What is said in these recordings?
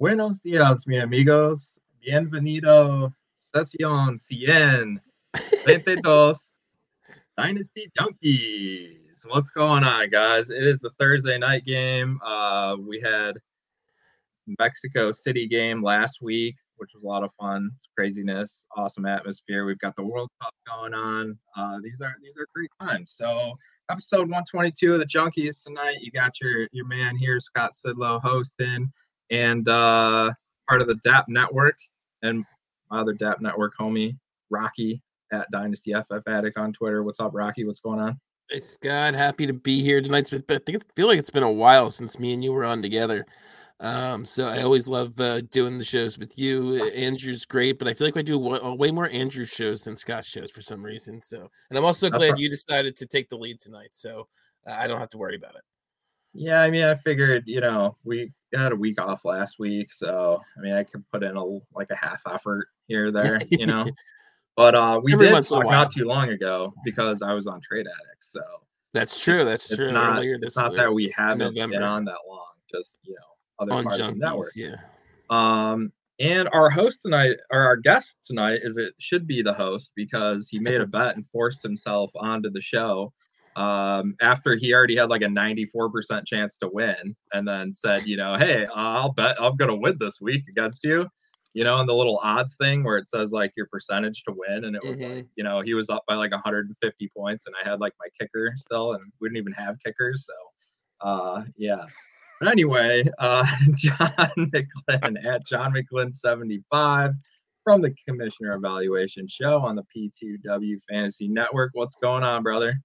Buenos dias, mi amigos. Bienvenido. Sesión 100. 22. Dynasty Junkies. What's going on, guys? It is the Thursday night game. Uh, we had Mexico City game last week, which was a lot of fun. Craziness, awesome atmosphere. We've got the World Cup going on. Uh, these are these are great times. So episode 122 of the Junkies tonight. You got your your man here, Scott Sidlow, hosting, and uh, part of the DAP network, and my other DAP network homie, Rocky at Dynasty FF Addict on Twitter. What's up, Rocky? What's going on? Hey Scott, happy to be here tonight. I think I feel like it's been a while since me and you were on together. Um, so I always love uh, doing the shows with you. Andrew's great, but I feel like I do way, way more Andrew shows than Scott shows for some reason. So, and I'm also glad you decided to take the lead tonight, so uh, I don't have to worry about it. Yeah, I mean, I figured you know we had a week off last week, so I mean, I could put in a like a half effort here or there, you know. But uh, we Every did talk not too long ago because I was on Trade Addicts. So that's true. That's it's true. Not, it's not that we haven't been on that long. Just you know, other on parts junkies, of the network. Yeah. Um, and our host tonight, or our guest tonight, is it should be the host because he made a bet and forced himself onto the show um, after he already had like a 94% chance to win and then said, you know, hey, I'll bet I'm going to win this week against you you know, on the little odds thing where it says like your percentage to win. And it was mm-hmm. like, you know, he was up by like 150 points and I had like my kicker still and we didn't even have kickers. So, uh, yeah. But anyway, uh, John McGlynn at John McGlynn 75 from the Commissioner Evaluation Show on the P2W Fantasy Network. What's going on, brother?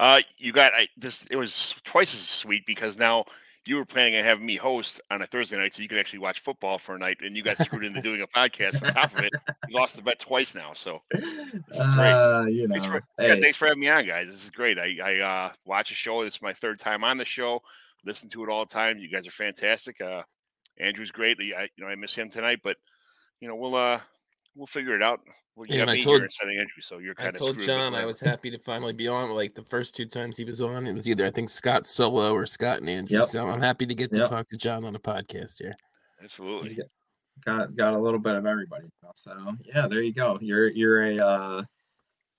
Uh, you got I, this. It was twice as sweet because now you were planning on having me host on a Thursday night so you could actually watch football for a night, and you got screwed into doing a podcast on top of it. You lost the bet twice now, so this is great. Uh, you know, thanks for, hey. yeah, thanks for having me on, guys. This is great. I, I uh, watch a show. This is my third time on the show. Listen to it all the time. You guys are fantastic. Uh, Andrew's great. I, you know, I miss him tonight, but you know, we'll uh, we'll figure it out. Well, you yeah, got me told, here instead of Andrew, so you're kind I of. told John I was happy to finally be on. Like the first two times he was on, it was either I think Scott solo or Scott and Andrew. Yep. So I'm happy to get to yep. talk to John on a podcast here. Absolutely. Got got a little bit of everybody. So yeah, there you go. You're you're a uh,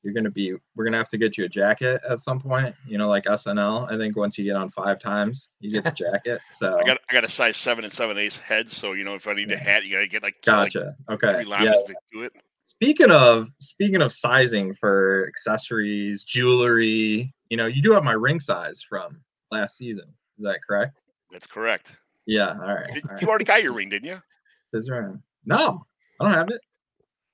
you're gonna be we're gonna have to get you a jacket at some point you know like snl i think once you get on five times you get the jacket so i got i got a size seven and seven eighths head so you know if i need a hat you gotta get like gotcha like okay yeah. to do it speaking of speaking of sizing for accessories jewelry you know you do have my ring size from last season is that correct that's correct yeah all right, Did, all right. you already got your ring didn't you no i don't have it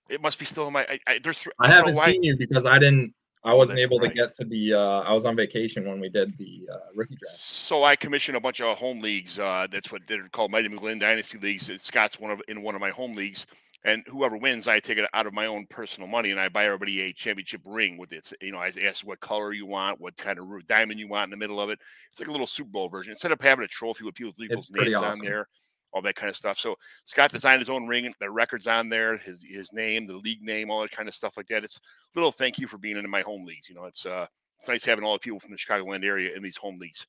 it must be still in my. I, I there's. I, I haven't seen you because I didn't. I oh, wasn't able right. to get to the. Uh, I was on vacation when we did the uh, rookie draft. So I commissioned a bunch of home leagues. Uh, that's what they're called, Mighty McGlynn Dynasty leagues. Scott's one of in one of my home leagues, and whoever wins, I take it out of my own personal money and I buy everybody a championship ring with it. You know, I ask what color you want, what kind of diamond you want in the middle of it. It's like a little Super Bowl version. Instead of having a trophy with people's people's names awesome. on there, all that kind of stuff. So Scott designed his own ring, the records on there, his his name, the league name, all that kind of stuff like that. It's a little thank you for being in my home leagues. You know, it's uh it's nice having all the people from the Chicagoland area in these home leagues.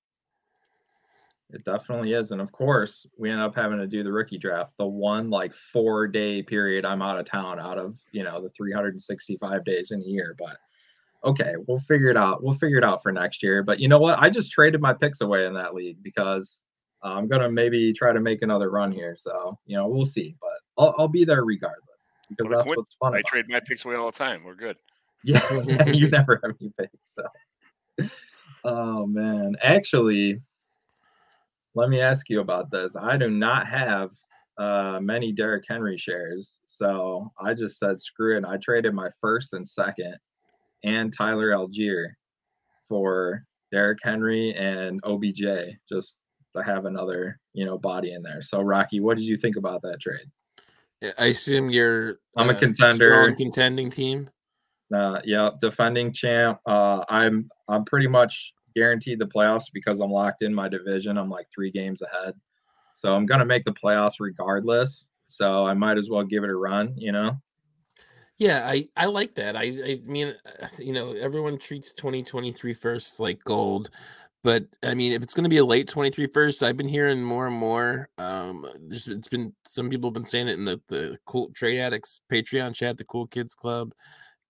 It definitely is. And of course, we end up having to do the rookie draft, the one like four day period I'm out of town out of, you know, the 365 days in a year. But okay, we'll figure it out. We'll figure it out for next year. But you know what? I just traded my picks away in that league because uh, I'm gonna maybe try to make another run here. So you know, we'll see, but I'll, I'll be there regardless because that's what's fun. I trade my picks away all the time. We're good. Yeah, you never have any picks. So, oh man, actually, let me ask you about this. I do not have uh, many Derrick Henry shares, so I just said screw it. I traded my first and second, and Tyler Allgeier for Derrick Henry and OBJ. Just to have another you know body in there. So Rocky, what did you think about that trade? I assume you're. I'm uh, a contender, contending team. Uh, yeah, defending champ. Uh, I'm I'm pretty much guaranteed the playoffs because I'm locked in my division. I'm like three games ahead, so I'm gonna make the playoffs regardless. So I might as well give it a run, you know. Yeah, I I like that. I I mean, you know, everyone treats 2023 first like gold, but I mean, if it's going to be a late 23 first, I've been hearing more and more. Um, there's it's been some people have been saying it in the the cool trade addicts Patreon chat, the Cool Kids Club,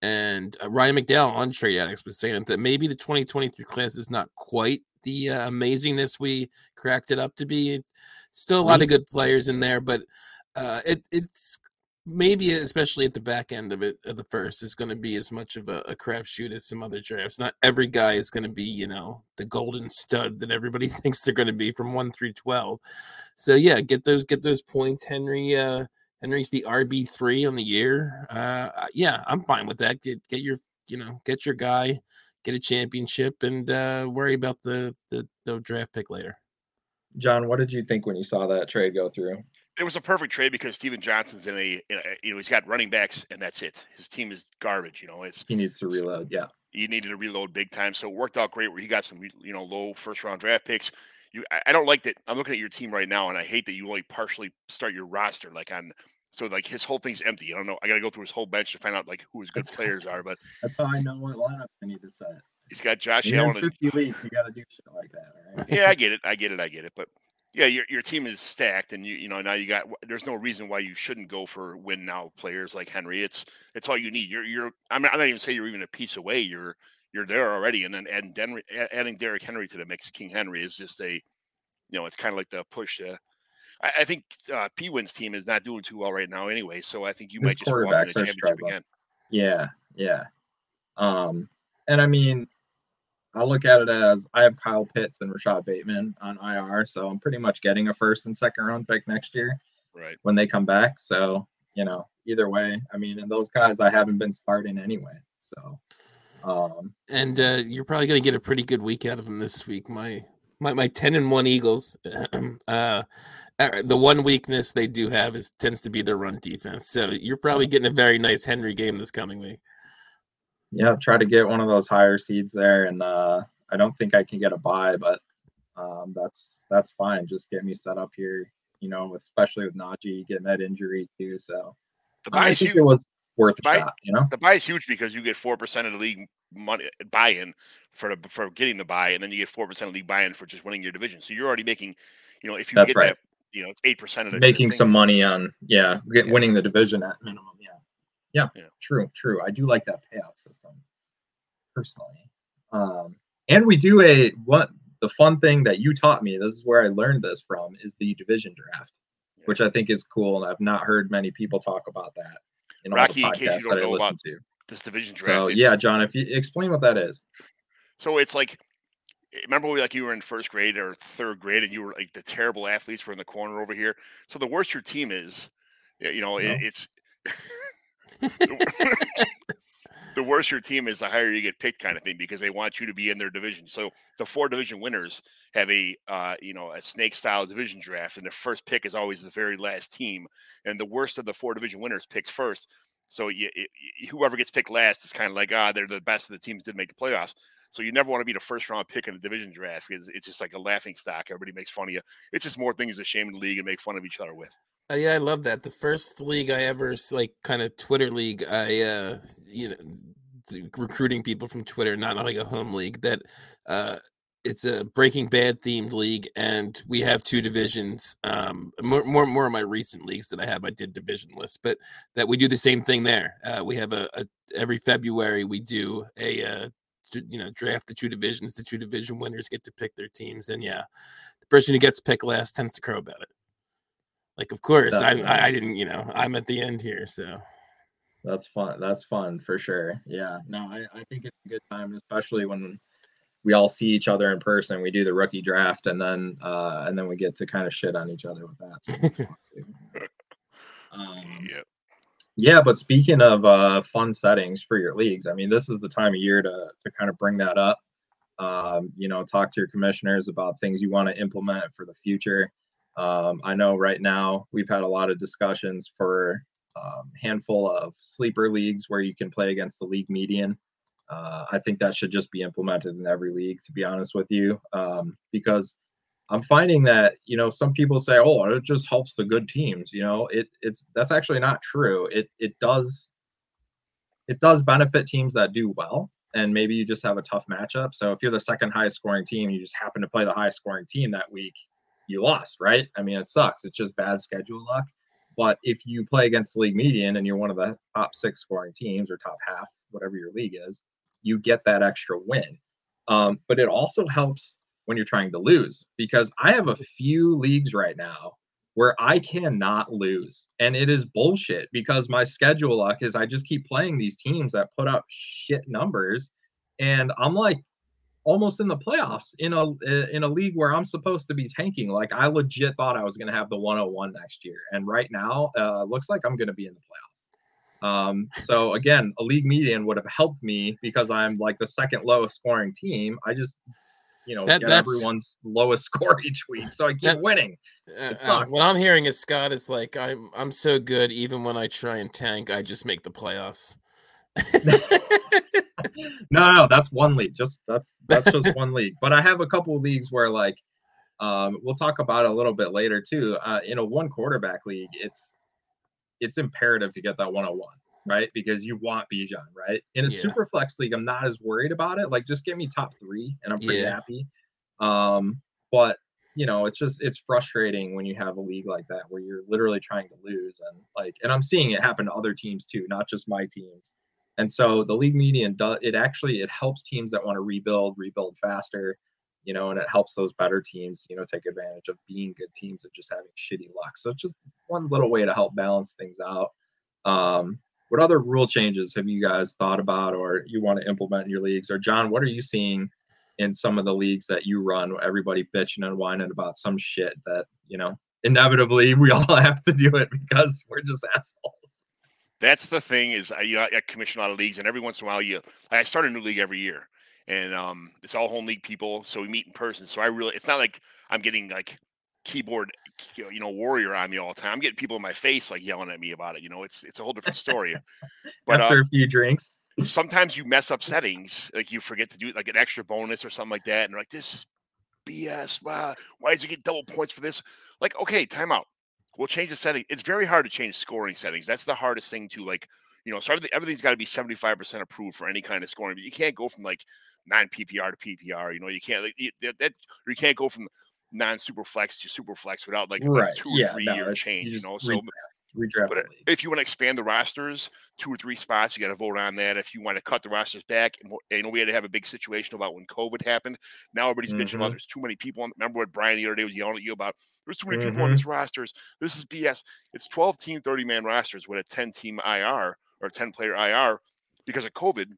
and uh, Ryan McDowell on Trade Addicts was saying that maybe the 2023 class is not quite the uh, amazingness we cracked it up to be. It's still a lot of good players in there, but uh, it, it's maybe especially at the back end of it of the first is going to be as much of a, a crapshoot as some other drafts. Not every guy is going to be you know the golden stud that everybody thinks they're going to be from one through twelve. So yeah, get those get those points, Henry. Uh, Henry's the RB three on the year. Uh, yeah, I'm fine with that. Get get your you know get your guy, get a championship, and uh, worry about the, the the draft pick later. John, what did you think when you saw that trade go through? It was a perfect trade because Steven Johnson's in a, in a, you know he's got running backs and that's it. His team is garbage. You know it's he needs to reload. Yeah, he needed to reload big time. So it worked out great where he got some you know low first round draft picks. You I don't like that. I'm looking at your team right now and I hate that you only partially start your roster like on so like his whole thing's empty. I don't know. I got to go through his whole bench to find out like who his good That's- players are. But that's how I know what lineup I need to set. he's got Josh You're Allen. And, 50 leagues, you got to do shit like that. Right. yeah, I get it. I get it. I get it. But yeah, your your team is stacked, and you you know now you got. There's no reason why you shouldn't go for win now players like Henry. It's it's all you need. You're you're. I'm not, I'm not even saying you're even a piece away. You're you're there already, and then adding Denry, adding Derrick Henry to the mix, King Henry is just a, you know, it's kind of like the push to. I, I think uh, P Win's team is not doing too well right now anyway, so I think you His might just walk in quarterbacks the championship again. Yeah, yeah. Um, and I mean, I look at it as I have Kyle Pitts and Rashod Bateman on IR, so I'm pretty much getting a first and second round pick next year Right. when they come back. So you know, either way, I mean, and those guys I haven't been starting anyway. So, um, and uh, you're probably going to get a pretty good week out of them this week. My my my ten and one Eagles. uh, uh, the one weakness they do have is tends to be their run defense. So you're probably getting a very nice Henry game this coming week. yeah, try to get one of those higher seeds there, and uh, I don't think I can get a buy, but um, that's that's fine. Just get me set up here. You know, especially with Najee getting that injury too. So The I buy is think huge. it was worth a Buy- shot. You know. the buy is huge because you get four percent of the league money buy-in for the, for getting the buy, and then you get four percent of league buy-in for just winning your division. So you're already making, you know, if you That's get right. that, you know, it's eight percent of the making thing. some money on yeah, get, Yeah. winning the division at minimum. Yeah. yeah, Yeah. true, true. I do like that payout system personally. Um, and we do a what the fun thing that you taught me. This is where I learned this from is the division draft, Yeah. which I think is cool, and I've not heard many people talk about that in all Rocky, the in case you podcasts don't that I know listen about to. this division draft. So yeah, John, if you explain what that is. So it's like, remember we like you were in first grade or third grade, and you were like the terrible athletes were in the corner over here. So the worse your team is, you know, No. it, it's. the worse your team is, the higher you get picked, kind of thing, because they want you to be in their division. So the four division winners have a, uh, you know, a snake style division draft, and the first pick is always the very last team, and the worst of the four division winners picks first. So you, it, whoever gets picked last is kind of like, ah, they're the best of the teams didn't make the playoffs. So you never want to be the first round pick in a division draft because it's just like a laughing stock. Everybody makes fun of you. It's just more things to shame the league and make fun of each other with. Uh, yeah, I love that. The first league I ever like, kind of Twitter league. I, uh, you know, recruiting people from Twitter, not like a home league. That, uh, it's a Breaking Bad themed league, and we have two divisions. Um, more, more, more of my recent leagues that I have, I did division lists, but that we do the same thing there. Uh, we have a, a every February we do a, uh, you know, draft the two divisions. The two division winners get to pick their teams, and yeah, the person who gets picked last tends to crow about it. Like, of course, I, Definitely. I I didn't, you know, I'm at the end here, so That's fun. That's fun for sure. Yeah. No, I, I think it's a good time, especially when we all see each other in person. We do the rookie draft and then uh and then we get to kind of shit on each other with that. So that's fun too. um, Yeah. yeah, but speaking of uh fun settings for your leagues, I mean this is the time of year to to kind of bring that up. Um, you know, talk to your commissioners about things you want to implement for the future. Um, I know right now we've had a lot of discussions for um, handful of sleeper leagues where you can play against the league median. Uh, I think that should just be implemented in every league, to be honest with you, um, because I'm finding that you know some people say, "Oh, it just helps the good teams." You know, it it's that's actually not true. It it does it does benefit teams that do well. And maybe you just have a tough matchup. So if you're the second highest scoring team, you just happen to play the highest scoring team that week, you lost, right? I mean, it sucks. It's just bad schedule luck. But if you play against the league median and you're one of the top six scoring teams or top half, whatever your league is, you get that extra win. Um, but it also helps when you're trying to lose because I have a few leagues right now where I cannot lose. And it is bullshit because my schedule luck is I just keep playing these teams that put up shit numbers. And I'm like almost in the playoffs in a in a league where I'm supposed to be tanking. Like I legit thought I was going to have the 101 next year, and right now uh, looks like I'm going to be in the playoffs. Um, so again, a league median would have helped me because I'm like the second lowest scoring team. I just you know That- get everyone's lowest score each week, so I keep That- winning. Uh, uh, what I'm hearing is Scott is like, I'm I'm so good. Even when I try and tank, I just make the playoffs. no, no, that's one league. Just that's that's just one league. But I have a couple of leagues where like um we'll talk about it a little bit later too. Uh in a one quarterback league, it's it's imperative to get that 101, right? Because you want Bijan, right? In a Yeah. super flex league, I'm not as worried about it. Like just give me top three and I'm pretty Yeah. happy. Um, but you know, it's just it's frustrating when you have a league like that where you're literally trying to lose and like and I'm seeing it happen to other teams too, not just my teams. And so the league median does it actually it helps teams that want to rebuild, rebuild faster, you know, and it helps those better teams, you know, take advantage of being good teams and just having shitty luck. So it's just one little way to help balance things out. Um, what other rule changes have you guys thought about or you want to implement in your leagues? Or John, what are you seeing in some of the leagues that you run? Everybody bitching and whining about some shit that, you know, inevitably we all have to do it because we're just assholes. That's the thing is, I, you know, I commission a lot of leagues, and every once in a while, you I start a new league every year, and um, it's all home league people, so we meet in person. So I really, it's not like I'm getting like keyboard, you know, warrior on me all the time. I'm getting people in my face like yelling at me about it. You know, it's it's a whole different story. But uh, After a few drinks. sometimes you mess up settings, like you forget to do like an extra bonus or something like that, and they're like, "This is BS. Why, why does he get double points for this?" Like, okay, timeout. We'll change the setting. It's very hard to change scoring settings. That's the hardest thing to like, you know. So everything- everything's got to be seventy five percent approved for any kind of scoring. But you can't go from like non PPR to PPR. You know, you can't like, you, that, that you can't go from non super flex to super flex without like a Right. two or Yeah. three no, year change. You just know, so redraft, but the it- league. if you want to expand the rosters, two or three spots, you got to vote on that. If you want to cut the rosters back, and you know, we had to have a big situation about when COVID happened. Now everybody's bitching about Mhm. there's too many people. On, remember what Brian the other day was yelling at you about? There's too many people on Mhm. this rosters. This is BS. It's 12 team, 30 man rosters with a 10 team IR or 10 player IR because of COVID.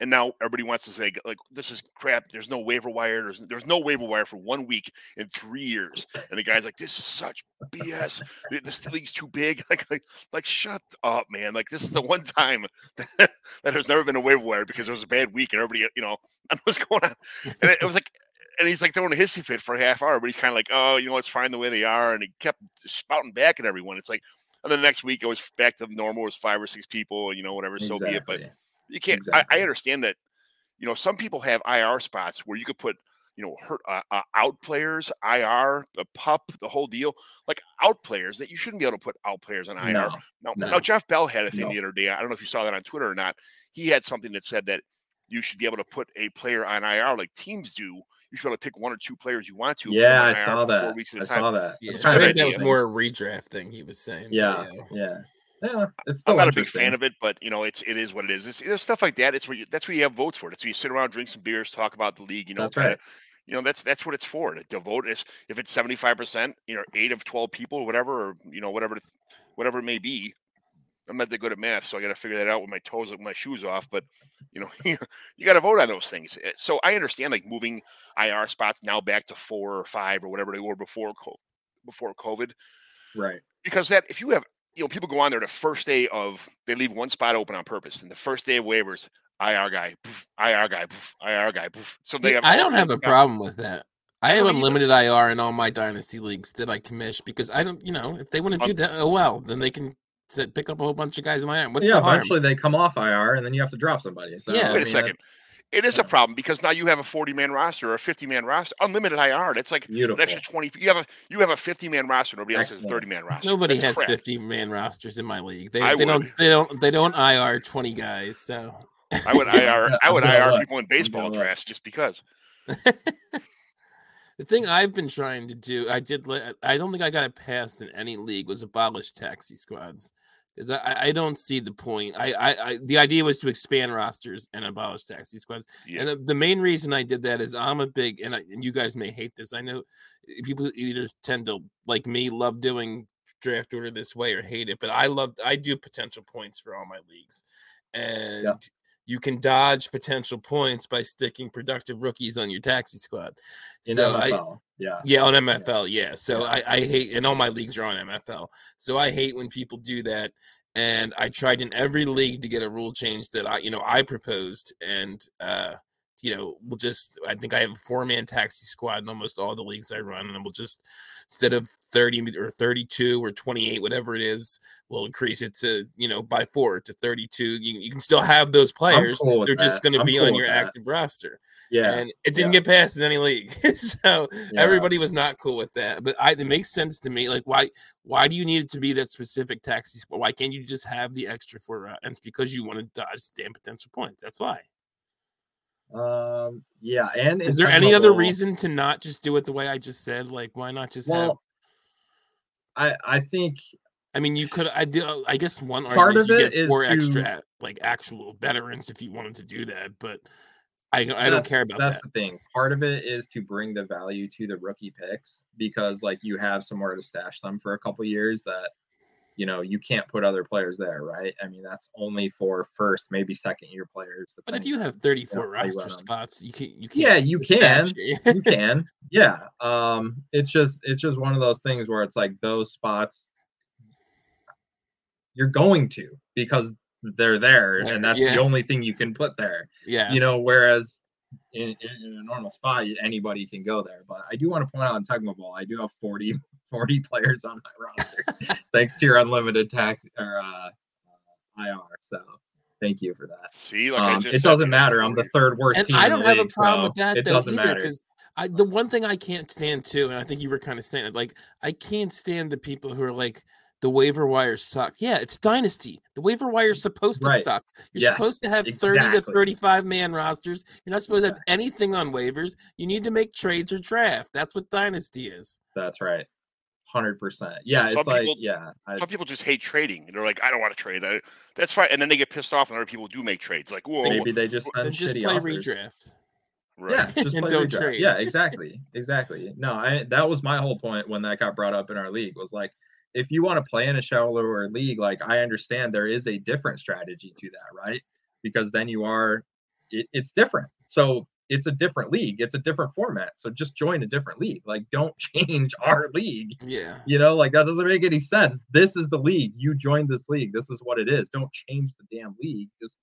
And now everybody wants to say like this is crap. There's no waiver wire. There's there's no waiver wire for one week in three years. And the guy's like, this is such BS. This league's too big. Like like like shut up, man. Like this is the one time that, that there's never been a waiver wire because there was a bad week and everybody, you know, what's going on. And it, it was like and he's like throwing a hissy fit for a half hour, but he's kind of like, oh, you know, it's fine the way they are. And he kept spouting back at everyone. It's like, and then the next week it was back to normal. It was five or six people, you know, whatever. So be it. But Exactly. You can't. I, Exactly. I understand that. You know, some people have IR spots where you could put, you know, hurt uh, uh, out players, IR, the pup, the whole deal. Like out players that you shouldn't be able to put out players on IR. No, Now, no. now Jeff Bell had a thing No. the other day. I don't know if you saw that on Twitter or not. He had something that said that you should be able to put a player on IR like teams do. You should be able to pick one or two players you want to. yeah, I saw that. Four weeks at I a time. saw that. Yeah, I think that was more a redraft thing he was saying. Yeah, yeah. yeah, yeah. It's still I'm not a big fan of it, but you know, it's it is what it is. It's, it's stuff like that. It's where you, that's where you have votes for. That's where you sit around, drink some beers, talk about the league. You know, That's kinda- You know, that's that's what it's for. To, vote is if it's 75 percent, you know, eight of 12 people, or whatever, or you know, whatever, whatever it may be. I'm not that good at math, so I got to figure that out with my toes, with my shoes off. But you know, you got to vote on those things. Eh, So I understand like moving IR spots now back to four or five or whatever they were before before COVID Right. because that if you have you know people go on there the first day of they leave one spot open on purpose and the first day of waivers IR guy poof, IR guy poof, IR guy poof. so they have I don't have a spots. problem with that. I have unlimited IR in all my dynasty leagues that I commish because I don't, you know, if they want to Um, do that, oh well, then they can sit, pick up a whole bunch of guys in IR. What's yeah, the harm? eventually they come off IR and then you have to drop somebody. So, Yeah. I wait a mean, second It is a problem because now you have a 40 man roster or a 50 man roster, unlimited IR. That's like an Beautiful. extra 20. You have a you have a 50 man roster. Nobody else has a 30 man roster. Nobody That's has crap. 50 man rosters in my league. They, they don't they don't they don't IR 20 guys. So I would IR. I would IR people in baseball look. drafts just because. the thing I've been trying to do, I did. I don't think I got it passed in any league. Was abolish taxi squads because I, I don't see the point. I, I, I the idea was to expand rosters and abolish taxi squads. Yeah. And the main reason I did that is I'm a big and, I, and you guys may hate this. I know people either tend to like me love doing draft order this way or hate it, but I love I do potential points for all my leagues, and you can dodge potential points by sticking productive rookies on your taxi squad. In so I, yeah. yeah, on MFL, yeah. So Yeah. I, I hate, and all my leagues are on MFL. So I hate when people do that. And I tried in every league to get a rule change that I, you know, I proposed, and uh, you know, we'll just. I think I have a four man taxi squad in almost all the leagues I run, and we'll just instead of thirty or thirty two or twenty eight, whatever it is, we'll increase it to you know by four to thirty two. You, you can still have those players; cool they're just going to be cool on your that. active roster Yeah. and it didn't yeah. get passed in any league. so yeah. everybody was not cool with that. But I, it makes sense to me. Like, why why do you need it to be that specific taxi sport? Why can't you just have the extra four? Uh, and it's because you want to dodge the damn potential points. That's why. Um. Yeah. And Is there any other reason to not just do it the way I just said? Like, why not just have? Well, I I think I mean, you could. I do. I guess one Part of it get is four to- extra like actual veterans if you wanted to do that. But I don't- I don't care about that's that. the thing. Part of it is to bring the value to the rookie picks because like you have somewhere to stash them for a couple years that you know you can't put other players there, right? I mean that's only for first, maybe second year players. But if you have 34 how you roster spots, you can you can't. yeah, you can. you can. Yeah. Um it's just it's just one of those things where it's like those spots you're going to because they're there and that's yeah. the only thing you can put there. yeah. you know whereas in, in, in a normal spot anybody can go there but i do want to point out in technical i do have 40 40 players on my roster thanks to your unlimited tax or uh, uh ir so thank you for that See, like I um, just it doesn't we have matter i'm the third worst and team I in the don't have a problem so with that it though doesn't either matter because I the one thing I can't stand too, and I think you were kind of saying it, like I can't stand the people who are like the waiver wire sucks. Yeah, it's dynasty. The waiver wire is supposed to Right. suck. You're Yes, supposed to have 30 to 35 man rosters. You're not supposed to have anything on waivers. You need to make trades or draft. That's what dynasty is. that's right 100% yeah Some it's like people- yeah I, Some people just hate trading. They're like, I don't want to trade. I, that's fine. And then they get pissed off when other people do make trades. Like, whoa, maybe they just Then send just play offers. redraft. right. Yeah, just And play don't redraft. trade. Yeah, exactly, exactly. No, I that was my whole point when that got brought up in our league was like, if you want to play in a shallower league, like I understand there is a different strategy to that, right? Because then you are, it, it's different. So it's a different league. It's a different format. So just join a different league. Like don't change our league. Yeah. You know, like that doesn't make any sense. This is the league. You joined this league. This is what it is. Don't change the damn league. Just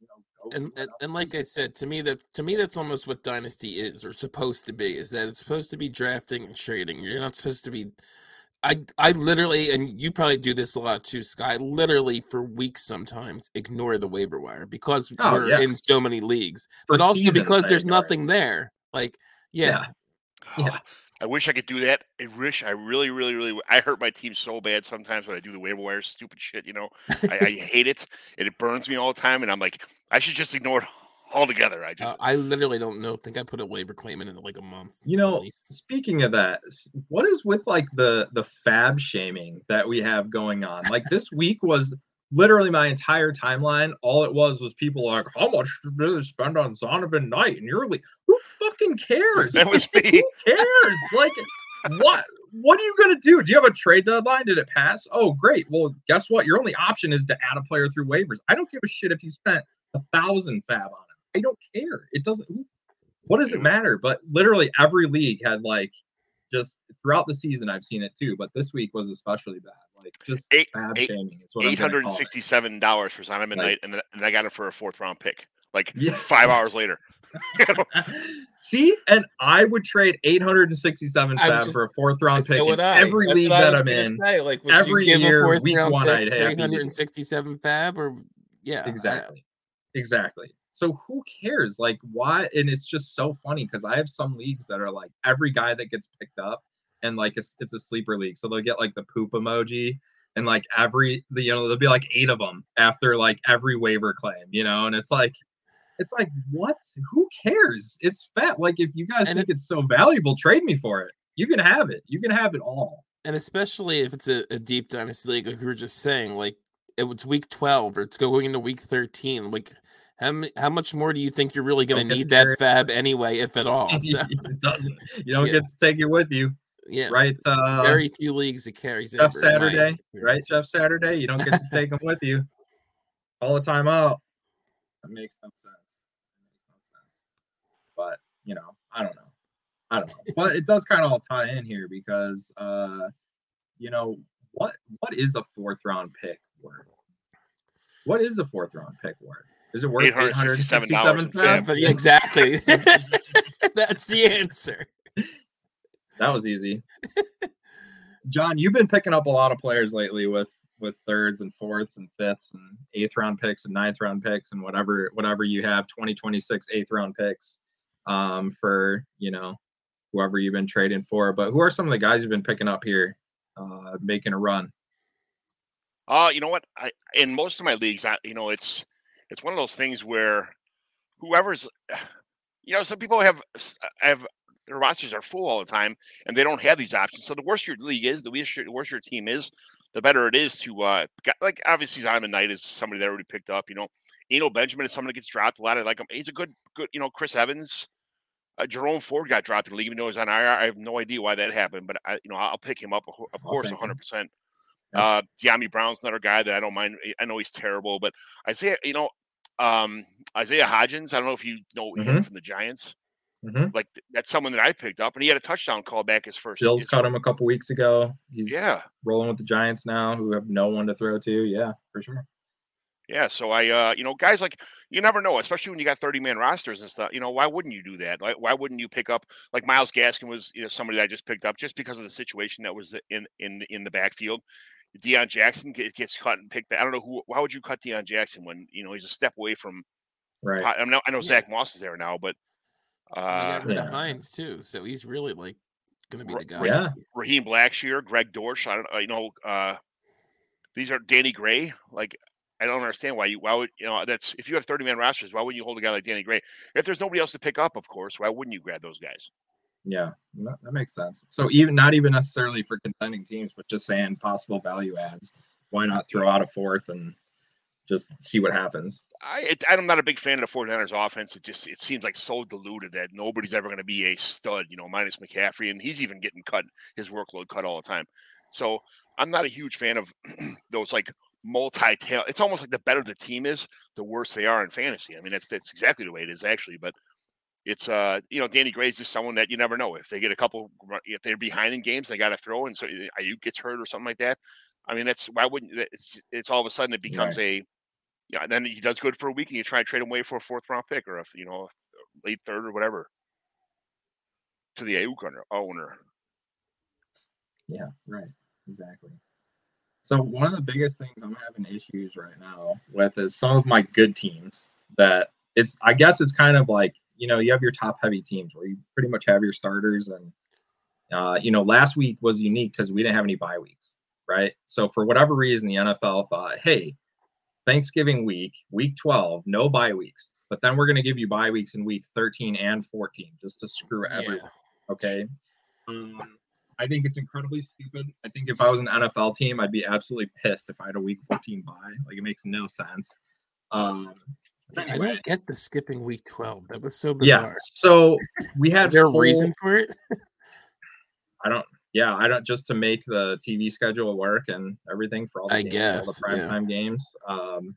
you know, and, and, and like I said, to me that to me that's almost what dynasty is or supposed to be. Is that it's supposed to be drafting and trading. You're not supposed to be. I I literally and you probably do this a lot too, Sky. Literally for weeks sometimes ignore the waiver wire because Oh, we're yeah. in so many leagues, For but also because there's nothing there. Like yeah, Yeah. Oh, I wish I could do that. I wish I really, really, really. I hurt my team so bad sometimes when I do the waiver wire stupid shit. You know, I, I hate it, and it burns me all the time. And I'm like, I should just ignore it altogether. I just uh, I literally don't know. Think I put a waiver claim in in like a month. You know, speaking of that, what is with like the the fab shaming that we have going on? Like this week was literally my entire timeline. All it was was people like, "How much did they spend on Zonovan Knight?" And you're like, "Who fucking cares? that was me. Who cares? Like, what? What are you gonna do? Do you have a trade deadline? Did it pass? Oh, great. Well, guess what? Your only option is to add a player through waivers. I don't give a shit if you spent a thousand fab on it. I don't care. It doesn't. What does it matter? But literally every league had like just throughout the season. I've seen it too, but this week was especially bad. Like just Eight- fab eight- shaming. It's what I'm Eight gonna hundred and call it. sixty-seven dollars for Zonovan Like- Knight, and then and I got it for a fourth round pick. Like Yeah. five hours later. See, and I would trade 867 I fab just- for a fourth round pick So in I. every That's league that I'm in. Say. Like, would Every you give year, a fourth week round one, I'd have you do- 367 fab or yeah. Exactly. Exactly. So who cares? Like why? And it's just so funny because I have some leagues that are like every guy that gets picked up and like it's, it's a sleeper league. So they'll get like the poop emoji and like every the you know there'll be like eight of them after like every waiver claim, you know, and it's like it's like what? Who cares? It's fat. Like if you guys And think it's so valuable, trade me for it. You can have it. You can have it all. and especially if it's a, a deep dynasty league, like we were just saying, like it was week twelve or it's going into week thirteen. Like how how much more do you think you're really going to need that fab anyway, if at all? So, it doesn't. You don't Yeah. get to take it with you, yeah, right? Uh, very few leagues it carries. Jeff over, Saturday, right? Jeff Saturday. You don't get to take them with you. All the time out. That makes no sense. That makes no sense. But you know, I don't know. I don't know. But it does kind of all tie in here because uh, you know, what what is a fourth round pick worth? What is a fourth round pick worth? Is it worth eight hundred $867 sixty-seven in thousand? fab. Yeah, exactly. That's the answer. That was easy. John, you've been picking up a lot of players lately with with thirds and fourths and fifths and eighth round picks and ninth round picks and whatever whatever you have 2026 eighth round picks um for you know whoever you've been trading for but who are some of the guys you've been picking up here uh making a run Uh, you know what? I in most of my leagues, I, you know, it's it's one of those things where whoever's, you know, some people have have their rosters are full all the time and they don't have these options. So the worse your league is, the worse your, the worse your team is, the better it is to uh like obviously Simon Knight is somebody that already picked up. You know, Eno Benjamin is someone that gets dropped a lot. I like him. He's a good good. You know, Chris Evans. Uh, Jerome Ford got dropped in the league, even though he's on IR. I have no idea why that happened, but I, you know, I'll pick him up, of cour- of I'll course, hundred percent. Uh, Dyami Brown's another guy that I don't mind. I know he's terrible, but Isaiah, you know, um, Isaiah Hodgins. I don't know if you know him Mhm. from the Giants. mm-hmm. Like that's someone that I picked up, and he had a touchdown call back his first. Bills his cut fir- him a couple weeks ago he's Yeah, rolling with the giants now who have no one to throw to yeah for sure yeah. So I, uh, you know, guys like you never know, especially when you got thirty man rosters and stuff. You know, why wouldn't you do that? Like, why wouldn't you pick up like Myles Gaskin was, you know, somebody that I just picked up just because of the situation that was in in in the backfield. Deon Jackson gets cut and picked. I don't know who. Why would you cut Deon Jackson when you know he's a step away from? right I know, I know Yeah. Zach Moss is there now, but They uh, got rid of yeah. Hines too, so he's really like going to be Ri- the guy. yeah. Raheem Blackshear, Greg Dortch. I don't, uh, you know, uh, these are Danny Gray. Like, I don't understand why you, why would, you know, that's, if you have 30 man rosters, why wouldn't you hold a guy like Danny Gray? If there's nobody else to pick up, of course, why wouldn't you grab those guys? Yeah, that, makes sense. So even not even necessarily for contending teams, but just saying possible value adds. Why not throw out a fourth and just see what happens? I, I'm not a big fan of the 49ers offense. It just, it seems like so diluted that nobody's ever going to be a stud, you know, minus McCaffrey. And he's even getting cut, his workload cut all the time. So I'm not a huge fan of those like multi tail. It's almost like the better the team is, the worse they are in fantasy. I mean, that's that's exactly the way it is actually. But it's uh, you know, Danny Gray's just someone that you never know if they get a couple, if they're behind in games, they got to throw, and so eh, eh, Aiyuk gets hurt or something like that. I mean, that's why wouldn't eh, it's it's all of a sudden it becomes a yeah. Then he does good for a week, and you try to trade him away for a fourth round pick or a you know a late third or whatever to the Aiyuk owner. owner. Yeah, right. Exactly. So one of the biggest things I'm having issues right now with is some of my good teams that it's I guess it's kind of like, you know, you have your top heavy teams where you pretty much have your starters and uh, you know, last week was unique because we didn't have any bye weeks, right? So for whatever reason, the NFL thought, hey, Thanksgiving week, week 12, no bye weeks, but then we're going to give you bye weeks in week 13 and 14 just to screw everyone. Yeah. Okay. Um, I think it's incredibly stupid. I think if I was an NFL team, I'd be absolutely pissed if I had a week 14 bye. Like it makes no sense. Um, but I anyway, don't get the skipping week 12. That was so bizarre. yeah. So we had Is there a reason for it? I don't. Yeah, I don't just to make the TV schedule work and everything for all the I games, all guess, the yeah. primetime games. Um,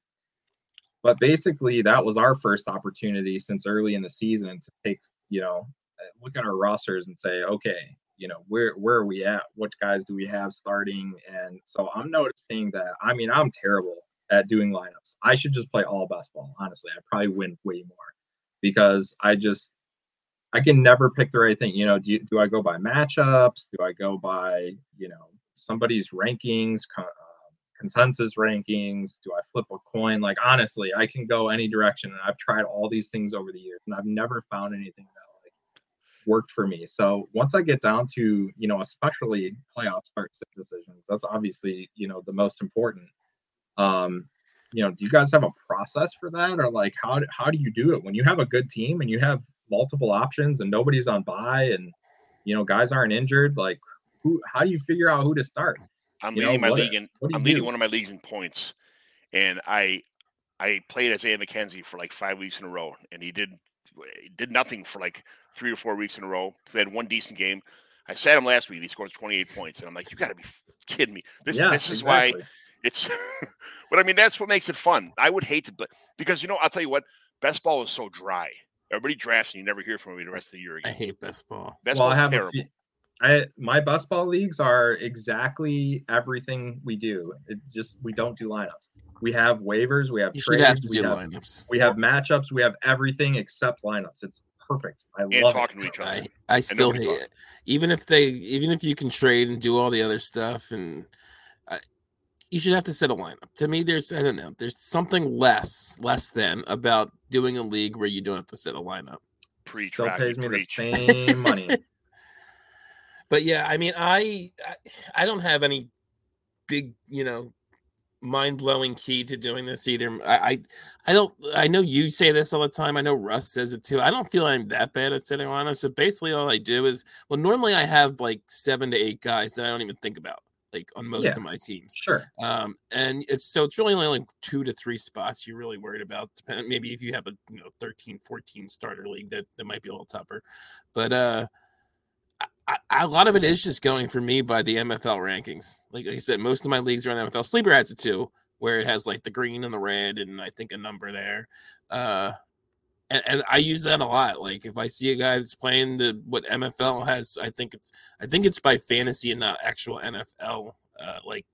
but basically, that was our first opportunity since early in the season to take, you know, uh, look at our rosters and say, okay, you know, where where are we at? What guys do we have starting? And so I'm noticing that. I mean, I'm terrible at doing lineups. I should just play all basketball. Honestly, I probably win way more because I just I can never pick the right thing. You know, do, you, do I go by matchups? Do I go by, you know, somebody's rankings, uh, consensus rankings? Do I flip a coin? Like honestly, I can go any direction, and I've tried all these things over the years, and I've never found anything that like worked for me. So once I get down to you know, especially playoff start decisions, that's obviously you know the most important. Um, you know, do you guys have a process for that, or like how how do you do it when you have a good team and you have multiple options and nobody's on buy and you know guys aren't injured? Like, who? How do you figure out who to start? I'm You leading know, my what- league in do I'm leading do? one of my leagues in points, and I I played Isaiah McKenzie for like five weeks in a row, and he did did nothing for like three or four weeks in a row. He had one decent game. I sat him last week. He scored 28 points, and I'm like, you got to be kidding me. This yeah, this is why exactly. It's. but I mean, that's what makes it fun. I would hate to, but because you know, I'll tell you what, best ball is so dry. Everybody drafts, and you never hear from me the rest of the year I hate best ball. Best well, ball I is have terrible. I my best ball leagues are exactly everything we do. It just we don't do lineups. We have waivers, we have You trades, have to we do have lineups. we have matchups, we have everything except lineups. It's perfect. I and love talking it. to each other. I, I still nobody hate it. Even if they, even if you can trade and do all the other stuff, and I, you should have to set a lineup. To me, there's I don't know, there's something less, less than about doing a league where you don't have to set a lineup. Preach, Still Rocky, pays me preach. the same money. But yeah, I mean, I, I, I don't have any big, you know, mind blowing key to doing this either. I, I, I don't. I know you say this all the time. I know Russ says it too. I don't feel I'm that bad at setting lineups. So basically, all I do is, well, normally I have like seven to eight guys that I don't even think about, like on most Yeah. of my teams. Sure. Um, and it's so it's really only like two to three spots you're really worried about. Depending, maybe if you have a you know 13, 14 starter league, that that might be a little tougher. But uh, I, I, a lot of it is just going for me by the MFL rankings. Like I said, most of my leagues are on MFL. Sleeper has it too, where it has like the green and the red, and I think a number there. Uh, and, and I use that a lot. Like if I see a guy that's playing the what MFL has, I think it's I think it's by fantasy and not actual NFL. Uh, like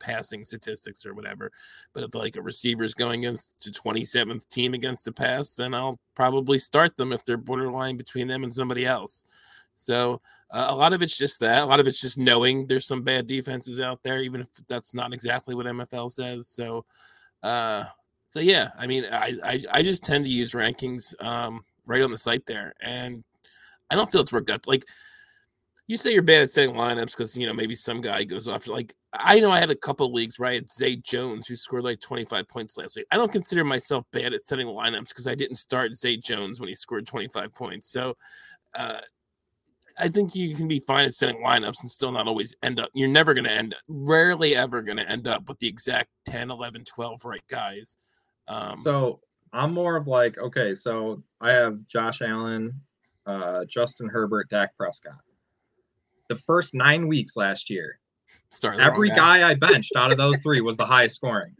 passing statistics or whatever. But if like a receiver's going against the 27th team against the pass, then I'll probably start them if they're borderline between them and somebody else. So uh, a lot of it's just that. A lot of it's just knowing there's some bad defenses out there, even if that's not exactly what MFL says. So, uh, so yeah, I mean, I, I I just tend to use rankings um, right on the site there, and I don't feel it's worked out. Like you say, you're bad at setting lineups because you know maybe some guy goes off. Like I know I had a couple leagues where I had Zay Jones who scored like 25 points last week. I don't consider myself bad at setting lineups because I didn't start Zay Jones when he scored 25 points. So. Uh, I think you can be fine at setting lineups and still not always end up. You're never going to end up, rarely ever going to end up with the exact 10, 11, 12 right guys. Um, So I'm more of like, okay, so I have Josh Allen, uh, Justin Herbert, Dak Prescott. The first nine weeks last year, start every guy I benched out of those three was the highest scoring,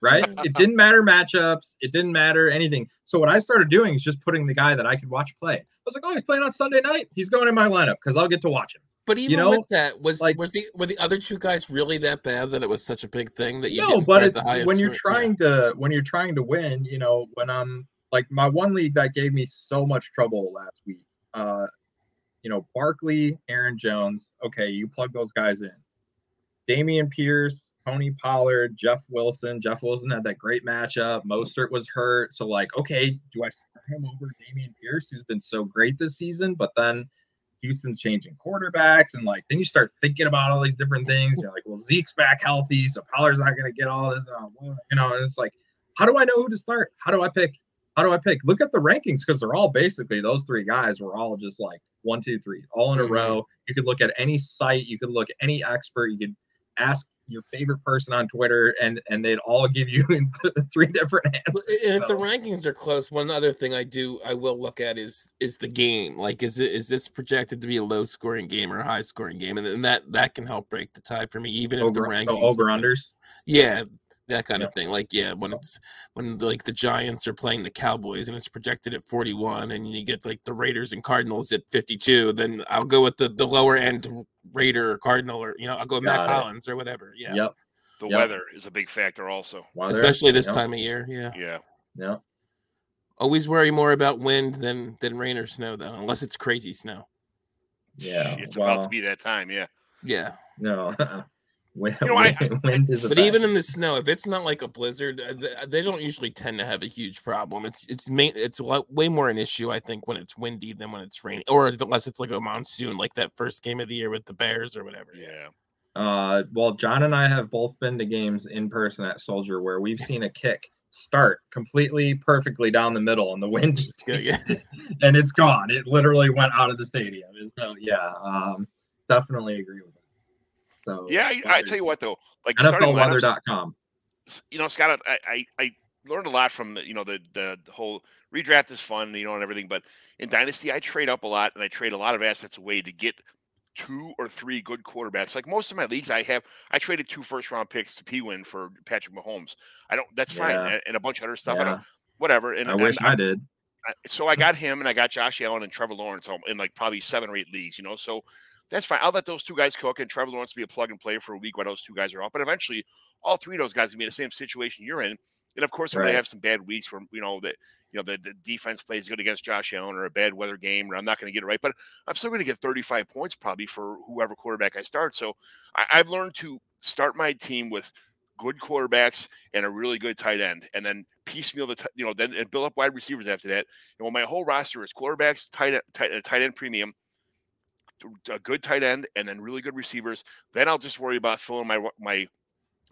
right? It didn't matter matchups, it didn't matter anything. So what I started doing is just putting the guy that I could watch play. I was like, oh, he's playing on Sunday night. He's going in my lineup because I'll get to watch him. But even know, with that, was like- was the were the other two guys really that bad that it was such a big thing that you no, didn't but it's the highest when you're trying to when you're trying to win, you know, when I'm like my one league that gave me so much trouble last week. Uh, you know, Barkley, Aaron Jones. Okay, you plug those guys in. Dameon Pierce, Tony Pollard, Jeff Wilson. Jeff Wilson had that great matchup. Mostert was hurt. So, like, okay, do I start him over Dameon Pierce, who's been so great this season? But then Houston's changing quarterbacks, and like then you start thinking about all these different things. You're like, well, Zeke's back healthy, so Pollard's not going to get all this. Uh, you know, it's like, how do I know who to start? How do I pick? How do I pick? Look at the rankings because they're all basically those three guys were all just like one, two, three, all in a row. You could look at any site, you could look at any expert, you could ask your favorite person on Twitter, and and they'd all give you three different answers. and if the rankings are close, one other thing I do I will look at is is the game. Like, is it is this projected to be a low scoring game or a high scoring game? And then that that can help break the tie for me, even if the rankings so over unders. Yeah, that kind Yeah. of thing. Like, yeah, when it's when like the Giants are playing the Cowboys and it's projected at 41 and you get like the Raiders and Cardinals at 52, then I'll go with the the lower end Raider or Cardinal or you know, I'll go with Mack Got it. Hollins or whatever. Yeah. Yep. The Yep. weather is a big factor, also. Weather, Especially this yep, time of year. Yeah. Yeah. Yep. Always worry more about wind than than rain or snow though, unless it's crazy snow. Yeah. It's well, about to be that time. Yeah. Yeah. No. Wind, You know, I- I- wind is But even in the snow, if it's not like a blizzard, uh, they don't usually tend to have a huge problem. It's it's main, it's way more an issue, I think, when it's windy than when it's raining, or unless it's like a monsoon, like that first game of the year with the Bears or whatever. Yeah. Uh, well, John and I have both been to games in person at Soldier where we've seen a kick start completely perfectly down the middle and the wind just Yeah, yeah. and it's gone. It literally went out of the stadium. So yeah, um, definitely agree with that. So Yeah, I, I tell you what though, like NFLweather.com. you know, Scott, I, I, I learned a lot from the, you know the, the the whole redraft is fun, you know, and everything. But in Dynasty, I trade up a lot and I trade a lot of assets away to get two or three good quarterbacks. Like most of my leagues, I have I traded two first round picks to P win for Patrick Mahomes. I don't. That's fine, Yeah. and, and a bunch of other stuff. I don't. Whatever. And I wish and I did. I- so I got him and I got Josh Allen and Trevor Lawrence um, in like probably seven or eight leagues, you know. So that's fine. I'll let those two guys cook and Trevor Lawrence be a plug and play for a week while those two guys are off. But eventually, all three of those guys will be in the same situation you're in. And of course, I'm going to have some bad weeks where you know that you know the, the defense plays good against Josh Allen or a bad weather game, or I'm not going to get it right. But I'm still going to get 35 points probably for whoever quarterback I start. So I, I've learned to start my team with good quarterbacks and a really good tight end, and then piecemeal the t- you know then and build up wide receivers after that. And when my whole roster is quarterbacks, tight end, tight, tight end premium, a good tight end, and then really good receivers, then I'll just worry about filling my my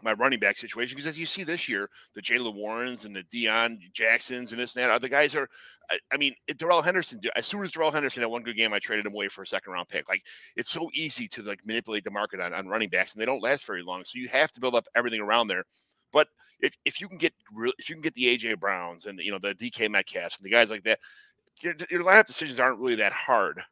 my running back situation because as you see this year, the Jaylen Warrens and the Deon Jacksons and this and that, are the guys are. I, I mean, Darrell Henderson. As soon as Darrell Henderson had one good game, I traded him away for a second round pick. Like it's so easy to like manipulate the market on, on running backs, and they don't last very long. So you have to build up everything around there. But if, if you can get if you can get the AJ Browns and you know the DK Metcalfs and the guys like that, your, your lineup decisions aren't really that hard.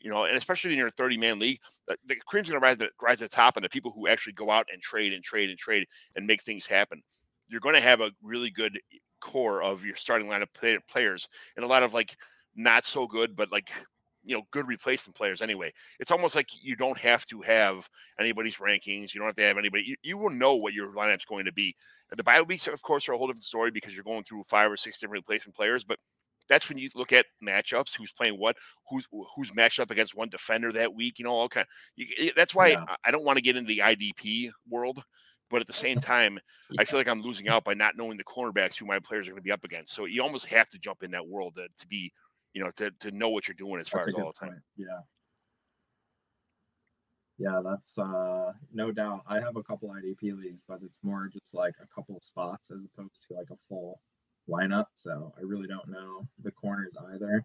You know, and especially in your 30 man league, the, cream's going to rise, the, rise to the top, and the people who actually go out and trade and trade and trade and make things happen, you're going to have a really good core of your starting lineup play, players and a lot of like not so good, but like you know good replacement players anyway. It's almost like you don't have to have anybody's rankings. You don't have to have anybody. You, you will know what your lineup's going to be. The bye weeks, of course, are a whole different story because you're going through five or six different replacement players, but that's when you look at matchups, who's playing what, who's who's matched up against one defender that week. You know, all kind. You, that's why Yeah. I- I don't want to get into the IDP world, but at the same time, I feel like I'm losing out by not knowing the cornerbacks who my players are going to be up against. So you almost have to jump in that world to, to be, you know, to, to know what you're doing as far That's a as all the time. Yeah. Yeah, that's uh no doubt. I have a couple IDP leagues, but it's more just like a couple spots as opposed to like a full lineup. So I really don't know the corners either.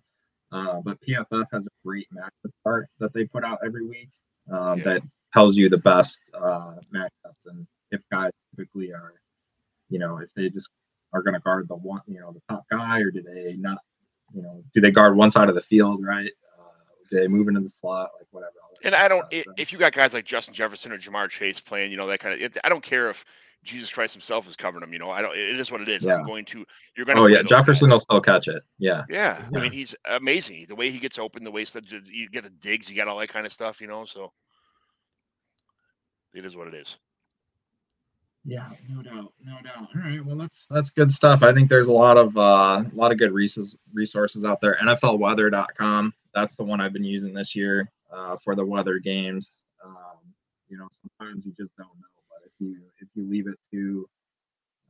Uh, but PFF has a great matchup chart that they put out every week um, Yeah. that tells you the best uh, matchups and if guys typically are, you know, if they just are going to guard the one, you know, the top guy, or do they not, you know, do they guard one side of the field, right? Uh, do they move into the slot, like whatever? And I don't, stuff, i so. if you got guys like Justin Jefferson or Ja'Marr Chase playing, you know, that kind of, it, I don't care if Jesus Christ himself is covering them, you know, I don't, it is what it is. Yeah. I'm going to, you're going to, Oh yeah, Jefferson will still catch it. Yeah, Yeah, I mean he's amazing. The way he gets open, the way that you get the digs, you got all that kind of stuff, you know. So it is what it is. yeah, no doubt, no doubt. All right, well that's that's good stuff. I think there's a lot of uh, a lot of good resources resources out there. NFLweather.com. That's the one I've been using this year uh, for the weather games. Um, you know, sometimes you just don't know, but if you if you leave it to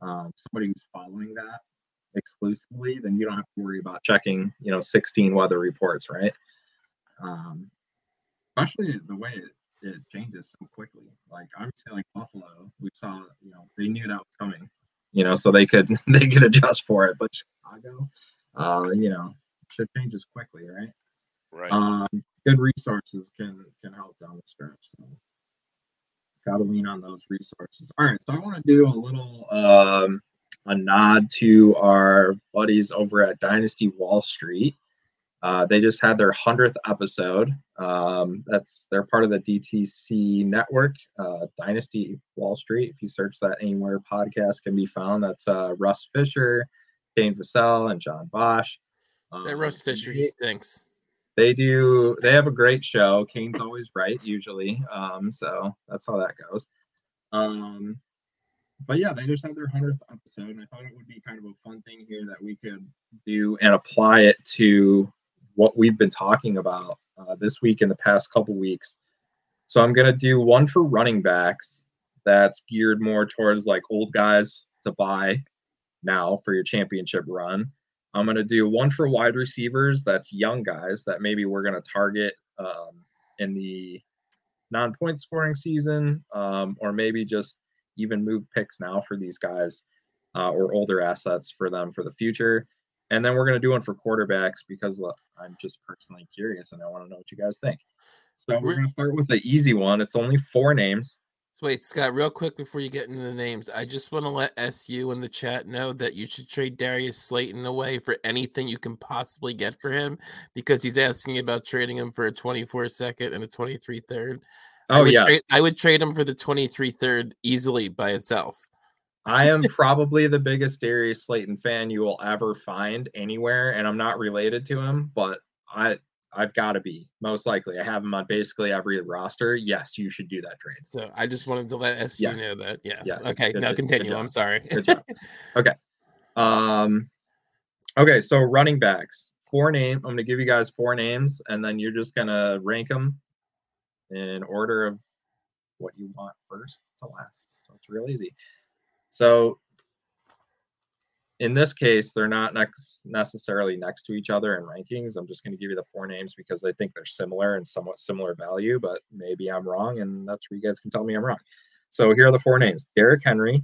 um, somebody who's following that exclusively, then you don't have to worry about checking, you know, 16 weather reports, right? Um, especially the way it, it changes so quickly. Like obviously, like Buffalo, we saw, you know, they knew that was coming, you know, so they could they could adjust for it. But Chicago, uh, you know, shit changes quickly, right? Right. Um, good resources can can help down the stretch. So gotta lean on those resources. All right, so I want to do a little um, a nod to our buddies over at Dynasty Wall Street. Uh, they just had their hundredth episode. Um, that's they're part of the DTC network, uh, Dynasty Wall Street. If you search that anywhere, podcast can be found. That's uh, Russ Fisher, Kane Vassell, and John Bosch. That Um, Russ Fisher, he stinks. They do they have a great show. Kane's always right usually um so that's how that goes. Um but yeah they just had their 100th episode and i thought it would be kind of a fun thing here that we could do and apply it to what we've been talking about uh, this week and the past couple weeks. So i'm going to do one for running backs that's geared more towards like old guys to buy now for your championship run. I'm going to do one for wide receivers that's young guys that maybe we're going to target um, in the non point scoring season, um, or maybe just even move picks now for these guys uh, or older assets for them for the future. And then we're going to do one for quarterbacks because look, I'm just personally curious and I want to know what you guys think. So we're going to start with the easy one. It's only four names. So wait, Scott, real quick before you get into the names, I just want to let SU in the chat know that you should trade Darius Slayton away for anything you can possibly get for him because he's asking about trading him for a 24 second and a 23 third. Oh I would yeah, trade, I would trade him for the 23 third easily by itself. I am probably the biggest Darius Slayton fan you will ever find anywhere, and I'm not related to him, but I I've got to be most likely. I have him on basically every roster. Yes, you should do that trade. So I just wanted to let SU Yes. know that. Yes. Yes. Okay. Good- now continue. I'm sorry. Okay. Um. Okay, so running backs, four name. I'm gonna give you guys four names, and then you're just gonna rank them in order of what you want first to last. So it's real easy. So in this case, they're not next necessarily next to each other in rankings. I'm just going to give you the four names because I think they're similar and somewhat similar value, but maybe I'm wrong, and that's where you guys can tell me I'm wrong. So here are the four names: Derrick Henry,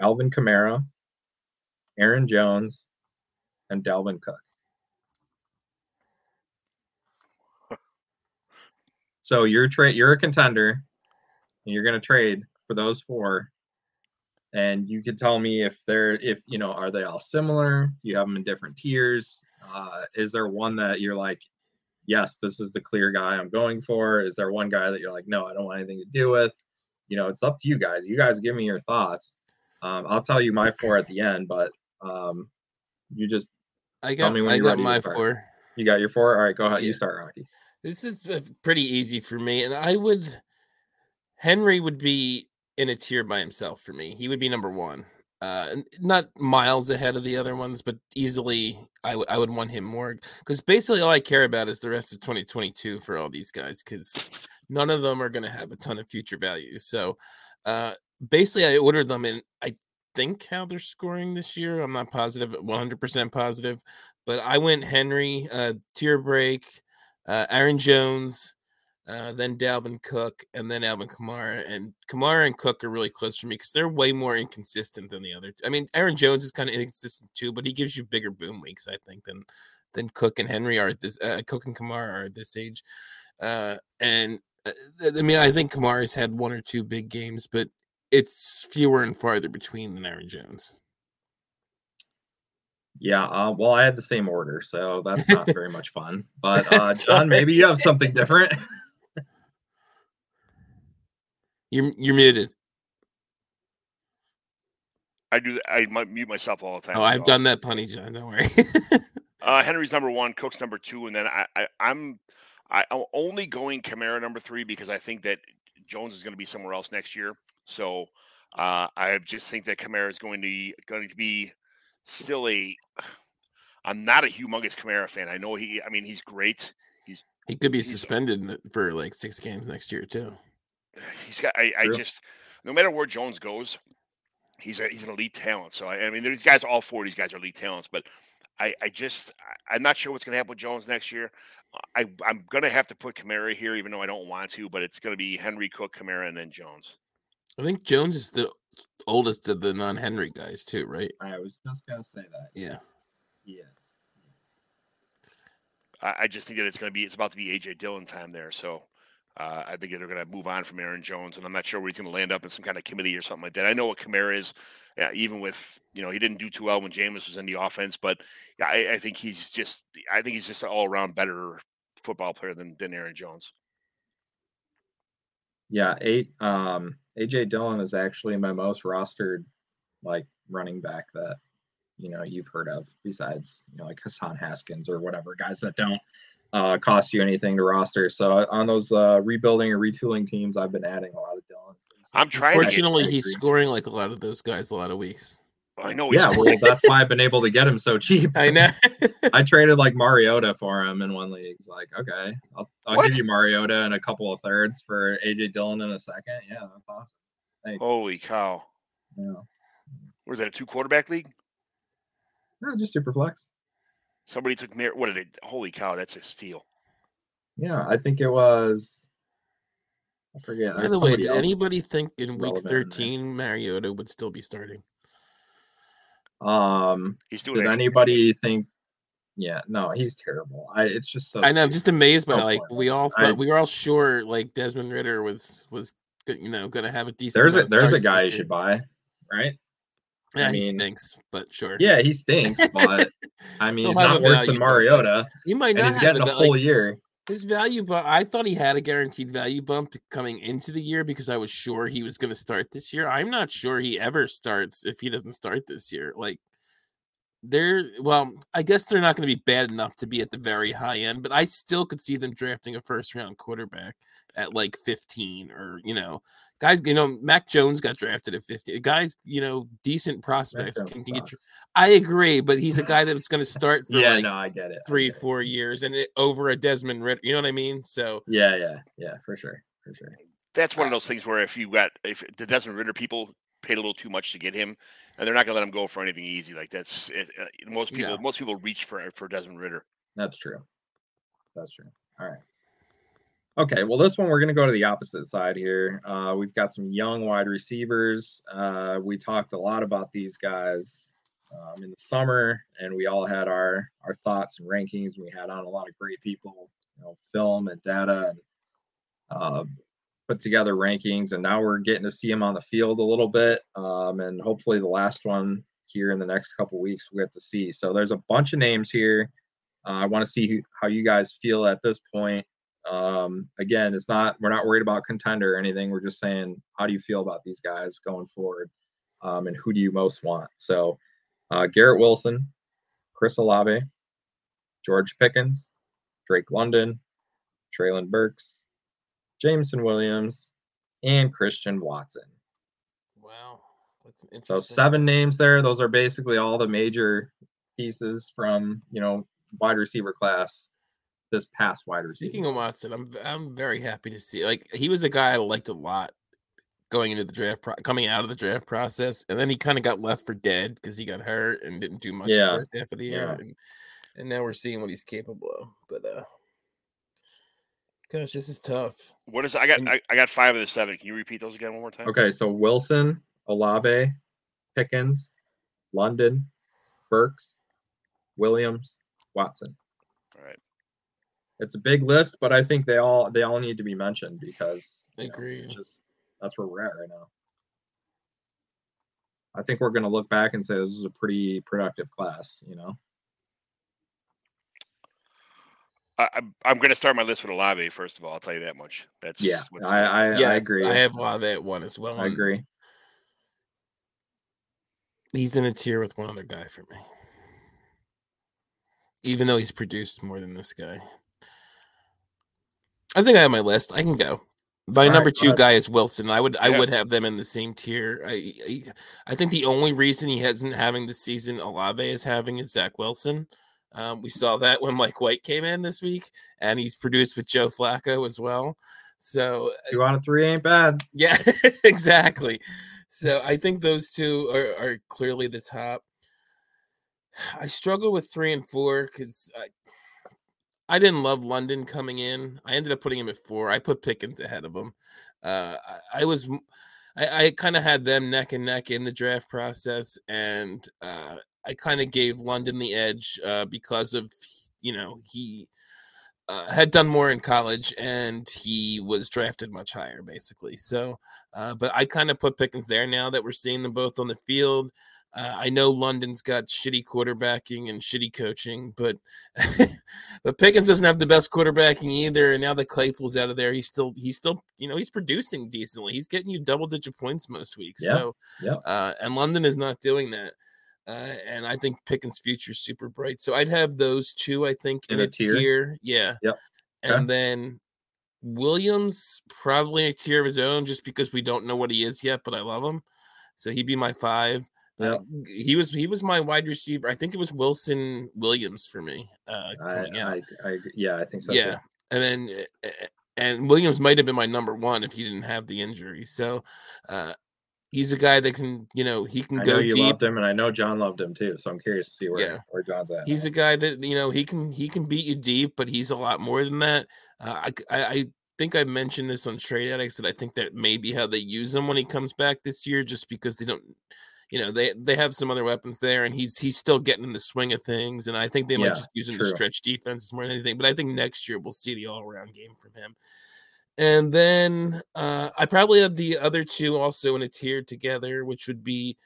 Alvin Kamara, Aaron Jones, and Dalvin Cook. So you're trade you're a contender, and you're going to trade for those four. And you can tell me if they're if you know are they all similar? You have them in different tiers. Uh, is there one that you're like, yes, this is the clear guy I'm going for? Is there one guy that you're like, no, I don't want anything to do with? You know, it's up to you guys. You guys give me your thoughts. Um, I'll tell you my four at the end, but um, you just I Tell got me when I you're got my four. you got your four. All right, go ahead. You start, Rocky. This is uh, pretty easy for me, and I would Henry would be in a tier by himself for me. He would be number one. Uh, not miles ahead of the other ones, but easily I would I would want him more because basically all I care about is the rest of 2022 for all these guys because none of them are going to have a ton of future value. So uh, basically, I ordered them and I think how they're scoring this year. I'm not positive, 100% positive, but I went Henry, uh, tier break, uh, Aaron Jones, uh, then Dalvin Cook, and then Alvin Kamara. And Kamara and Cook are really close for me because they're way more inconsistent than the other. I mean, Aaron Jones is kind of inconsistent too, but he gives you bigger boom weeks, I think, than than Cook and Henry are at this. Uh, Cook and Kamara are at this age. Uh, and uh, I mean, I think Kamara's had one or two big games, but it's fewer and farther between than Aaron Jones. Yeah, uh, well, I had the same order, so that's not very much fun. But uh, John, maybe you have something different. You're you're muted. I do. I might mute myself all the time. Oh, I've done that plenty, John. Don't worry. Uh, Henry's number one, Cook's number two, and then I, I I'm I, I'm only going Kamara number three because I think that Jones is going to be somewhere else next year. So uh, I just think that Kamara is going to be, going to be still a. I'm not a humongous Kamara fan. I know he. I mean, he's great. He's he could be He's- suspended for like six games next year too. He's got. I, I just no matter where Jones goes, he's a, he's an elite talent. So I, I mean, these guys, all four of these guys are elite talents. But I, I just I, I'm not sure what's going to happen with Jones next year. I I'm going to have to put Kamara here, even though I don't want to. But it's going to be Henry Cook, Kamara, and then Jones. I think Jones is the oldest of the non-Henry guys too, right? I was just gonna say that. Yeah. Yes. I, I just think that it's going to be it's about to be AJ Dillon time there. So. Uh, I think they're going to move on from Aaron Jones, and I'm not sure where he's going to land up in some kind of committee or something like that. I know what Kamara is, yeah, even with you know he didn't do too well when Jameis was in the offense, but yeah, I, I think he's just I think he's just an all around better football player than than Aaron Jones. Yeah, eight. Um, AJ Dillon is actually my most rostered, like running back that you know you've heard of, besides you know like Hassan Haskins or whatever guys that don't uh, cost you anything to roster. So on those uh, rebuilding or retooling teams, I've been adding a lot of Dillon. I'm trying. Fortunately, I he's scoring like a lot of those guys a lot of weeks. I know. Yeah, well, that's why I've been able to get him so cheap. I know. I traded like Mariota for him in one league. It's like, okay, I'll, I'll give you Mariota and a couple of thirds for AJ Dillon in a second. Yeah, that's awesome. Thanks. Holy cow! Yeah. Was that a two quarterback league? No, just super flex. Somebody took Mar- what did it? Holy cow! That's a steal. Yeah, I think it was. I forget. By the way, did anybody think in week relevant in there. 13 Mariota would still be starting? Um, He's doing. did extra- anybody think? Yeah, no, he's terrible. I. It's just so. I know, I'm just amazed by No like we all I- we were all sure like Desmond Ridder was was you know going to have a decent. There's a there's a guy you should buy, right? Yeah, I he stinks, but sure. Yeah, he stinks, but I mean, he's not worse value, than Mariota, You might not he's getting a a val- like, full year. his value, but I thought he had a guaranteed value bump coming into the year because I was sure he was going to start this year. I'm not sure he ever starts if he doesn't start this year. Like they're well, I guess they're not going to be bad enough to be at the very high end, but I still could see them drafting a first round quarterback at like 15 or you know, guys. You know, Mac Jones got drafted at 50. Guys, you know, decent prospects can, can get. sucks. I agree, but he's a guy that's going to start for Yeah, like no, I get it. I three, get it. four years, and it, over a Desmond Ridder. You know what I mean? So Yeah, yeah, yeah, for sure, for sure. That's one of those things where if you got if the Desmond Ridder people paid a little too much to get him, and they're not gonna let him go for anything easy. Like that's it, uh, most people. Yeah. Most people reach for for Desmond Ridder. That's true. That's true. All right. Okay, well, this one we're going to go to the opposite side here. Uh, we've got some young wide receivers. Uh, we talked a lot about these guys um, in the summer, and we all had our our thoughts and rankings. We had on a lot of great people, you know, film and data, and uh, put together rankings. And now we're getting to see them on the field a little bit, um, and hopefully the last one here in the next couple weeks we'll get to see. So there's a bunch of names here. Uh, I want to see who, how you guys feel at this point. Um, again, it's not we're not worried about contender or anything. We're just saying how do you feel about these guys going forward, um, and who do you most want? So, uh, Garrett Wilson, Chris Olave, George Pickens, Drake London, Treylon Burks, Jameson Williams, and Christian Watson. wow, that's So seven names there. Those are basically all the major pieces from you know wide receiver class this past wide receiver. Speaking of Watson, I'm I'm very happy to see. Like he was a guy I liked a lot going into the draft, pro- coming out of the draft process, and then he kind of got left for dead because he got hurt and didn't do much Yeah, the first half of the year, yeah. and, and now we're seeing what he's capable of. But uh, gosh, this is tough. What is I got? I, I got five of the seven. Can you repeat those again one more time? Okay, so Wilson, Olave, Pickens, London, Burks, Williams, Watson. All right. It's a big list, but I think they all they all need to be mentioned because you know, Agreed. just that's where we're at right now. I think we're going to look back and say this is a pretty productive class. You know. I, I'm I'm going to start my list with Olave first of all. I'll tell you that much. That's Yeah, what's- I I, I agree. I have Lave at one as well. I agree. He's in a tier with one other guy for me, even though he's produced more than this guy. I think I have my list. I can go. My All number right, two guy is Wilson. I would I would have them in the same tier. I, I I think the only reason he hasn't having the season Olave is having is Zach Wilson. Um, we saw that when Mike White came in this week, and he's produced with Joe Flacco as well. So Two out of three ain't bad. yeah, exactly. So I think those two are, are clearly the top. I struggle with three and four because I, I didn't love London coming in. I ended up putting him at four. I put Pickens ahead of him. Uh, I, I was, I kind of had them neck and neck in the draft process, and uh, I kind of gave London the edge uh, because of you know he uh, had done more in college and he was drafted much higher, basically. So, uh, but I kind of put Pickens there now that we're seeing them both on the field. Uh, I know London's got shitty quarterbacking and shitty coaching, but but Pickens doesn't have the best quarterbacking either. And now that Claypool's out of there, he's still he's still you know he's producing decently. He's getting you double digit points most weeks. Yeah, So yeah. uh, and London is not doing that. Uh, and I think Pickens' future is super bright. So I'd have those two. I think in, In a a tier? tier. Yeah. Yep. Okay. And then Williams probably a tier of his own, just because we don't know what he is yet. But I love him, so he'd be my five. Uh, he was he was my wide receiver. I think it was Wilson Williams for me uh, I. I, I yeah, I think so. too. yeah, and then uh, and Williams might have been my number one if he didn't have the injury. So, uh, he's a guy that can, you know, he can I go know you deep. loved him, and I know John loved him too. So I'm curious to see where Yeah. where John's at. He's a guy that you know he can he can beat you deep, but he's a lot more than that. Uh, I, I think I mentioned this on Trade Addicts that I think that may be how they use him when he comes back this year, just because they don't, you know, they they have some other weapons there, and he's he's still getting in the swing of things, and I think they Yeah, might just use him to stretch defenses more than anything. But I think next year we'll see the all around game from him. And then uh, I probably have the other two also in a tier together, which would be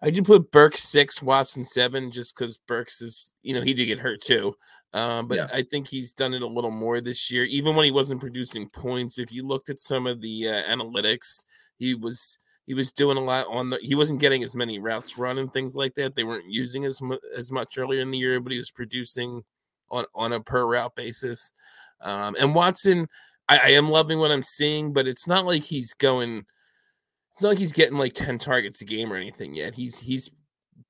I did put Burks six, Watson seven, just because Burks is, you know, he did get hurt too. Um, but Yeah. I think he's done it a little more this year, even when he wasn't producing points. If you looked at some of the uh, analytics, he was he was doing a lot on the. He wasn't getting as many routes run and things like that. They weren't using as mu- as much earlier in the year, but he was producing on on a per route basis. Um, and Watson, I, I am loving what I'm seeing, but it's not like he's going it's not like he's getting like 10 targets a game or anything yet. He's he's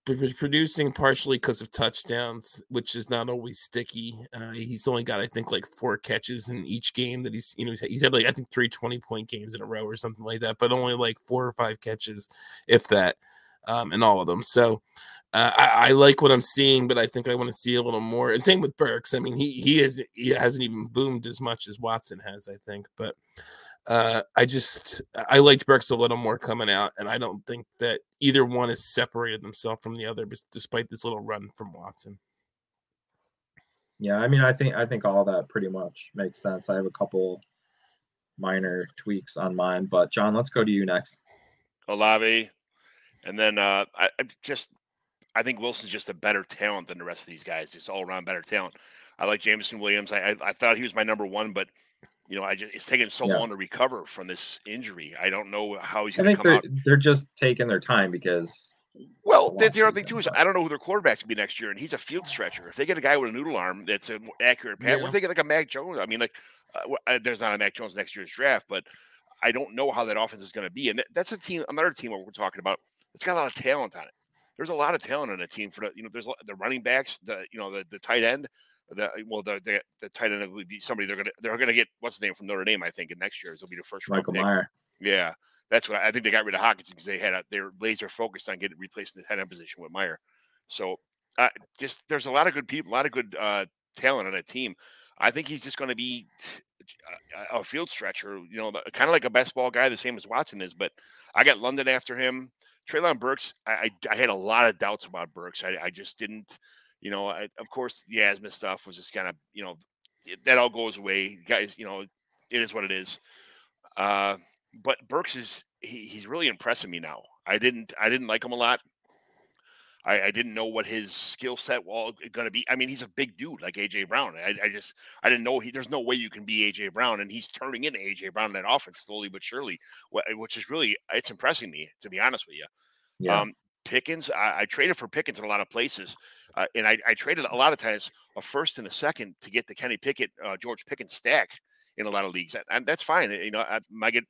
producing partially because of touchdowns, which is not always sticky. Uh, he's only got I think like four catches in each game that he's you know he's had like I think three 20 point games in a row or something like that, but only like four or five catches, if that, um, in all of them. So uh, I, I like what I'm seeing, but I think I want to see a little more. And same with Burks. I mean, he he is he hasn't even boomed as much as Watson has, I think, but uh, I just I liked Burks a little more coming out, and I don't think that either one has separated themselves from the other, despite this little run from Watson. Yeah, I mean, I think I think all that pretty much makes sense. I have a couple minor tweaks on mine, but John, let's go to you next. Olave, and then uh, I, I just I think Wilson's just a better talent than the rest of these guys. Just all around better talent. I like Jameson Williams. I, I I thought he was my number one, but you know, I just it's taken so Yeah. long to recover from this injury. I don't know how he's I think come they're out. they're just taking their time because Well, that's the other thing too is I don't know who their quarterback's gonna be next year, and he's a field stretcher. If they get a guy with a noodle arm that's a more accurate pass, what Yeah. if they get like a Mac Jones? I mean, like uh, uh, there's not a Mac Jones next year's draft, but I don't know how that offense is going to be. And that's a team, another team we're talking about. It's got a lot of talent on it. There's a lot of talent on the team for the you know. There's the running backs, the you know the, the tight end, the well the, the the tight end would be somebody they're gonna they're gonna get what's his name from Notre Dame I think in next year's will be the first Michael pick. Mayer. Yeah, that's what I, I think they got rid of Hockenson because they had a they're laser focused on getting replacing the tight end position with Mayer. So uh, just there's a lot of good people, a lot of good uh, talent on that team. I think he's just going to be a, a field stretcher, you know, kind of like a best ball guy, the same as Watson is. But I got London after him. Treylon Burks, I, I, I had a lot of doubts about Burks. I, I just didn't, you know, I, of course the asthma stuff was just kind of, you know, it- that all goes away. Guys, you know, it is what it is. Uh, but Burks is he, he's really impressing me now. I didn't I didn't like him a lot. I, I didn't know what his skill set was going to be. I mean, he's a big dude like AJ Brown. I, I just I didn't know he. There's no way you can be AJ Brown, and he's turning into AJ Brown in that offense slowly but surely, which is really it's impressing me to be honest with you. Yeah. Um, Pickens, I, I traded for Pickens in a lot of places, uh, and I, I traded a lot of times a first and a second to get the Kenny Pickett, uh, George Pickens stack in a lot of leagues, and, and that's fine. You know, I, I get.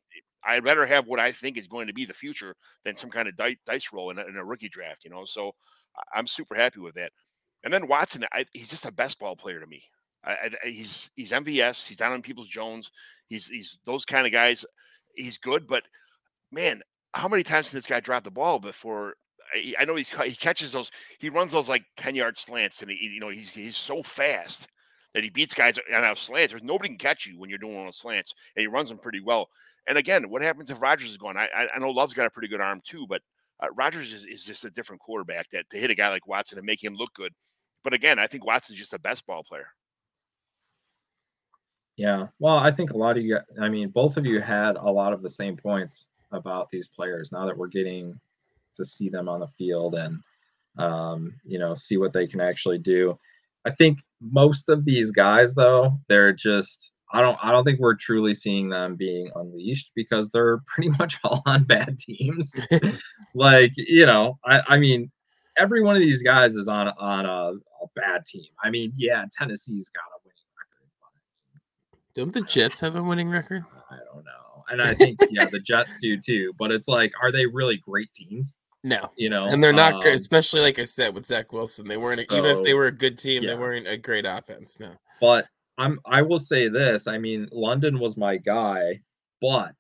I'd rather have what I think is going to be the future than some kind of dice, roll in a, in a rookie draft. You know, so I'm super happy with that. And then Watson, I, he's just a best ball player to me. I, I, he's he's MVS. He's down on Peoples Jones. He's he's those kind of guys. He's good, but man, how many times can this guy drop the ball before? I, I know he's he catches those. He runs those like ten yard slants, and he, you know he's he's so fast that he beats guys on our slants. There's nobody can catch you when you're doing those slants, and he runs them pretty well. And again, what happens if Rodgers is gone? I I, know Love's got a pretty good arm too, but uh, Rodgers is, is just a different quarterback that to hit a guy like Watson and make him look good. But again, I think Watson's just a best ball player. Yeah. Well, I think a lot of you, I mean, both of you had a lot of the same points about these players. Now that we're getting to see them on the field and, um, you know, see what they can actually do. I think most of these guys, though, they're just, I don't, I don't think we're truly seeing them being unleashed because they're pretty much all on bad teams. like, you know, I, I mean, every one of these guys is on on a, a bad team. I mean, yeah, Tennessee's got a winning record, Don't the Jets have a winning record? I don't know. And I think yeah, the Jets do too. But it's like, are they really great teams? No. You know, And they're not Um, especially like I said with Zach Wilson. They weren't even if they were a good team, yeah. they weren't a great offense. No. But I'm I will say this. I mean, London was my guy, but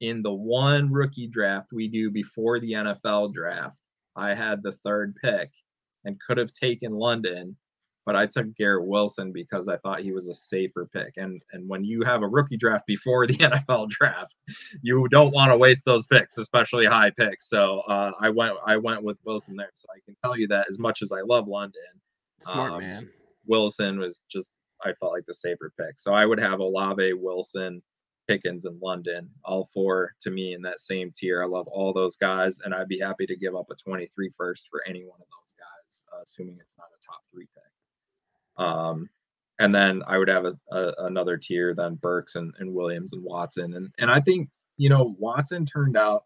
in the one rookie draft we do before the NFL draft, I had the third pick and could have taken London, but I took Garrett Wilson because I thought he was a safer pick. And and when you have a rookie draft before the NFL draft, you don't want to waste those picks, especially high picks. So uh, I went I went with Wilson there. So I can tell you that as much as I love London, Smart Um, man. Wilson was just I felt like the safer pick. So I would have Olave, Wilson, Pickens, and London, all four to me in that same tier. I love all those guys, and I'd be happy to give up a 23 first for any one of those guys, uh, assuming it's not a top three pick. Um, and then I would have a, a, another tier, then Burks and, and Williams and Watson, and and I think you know Watson turned out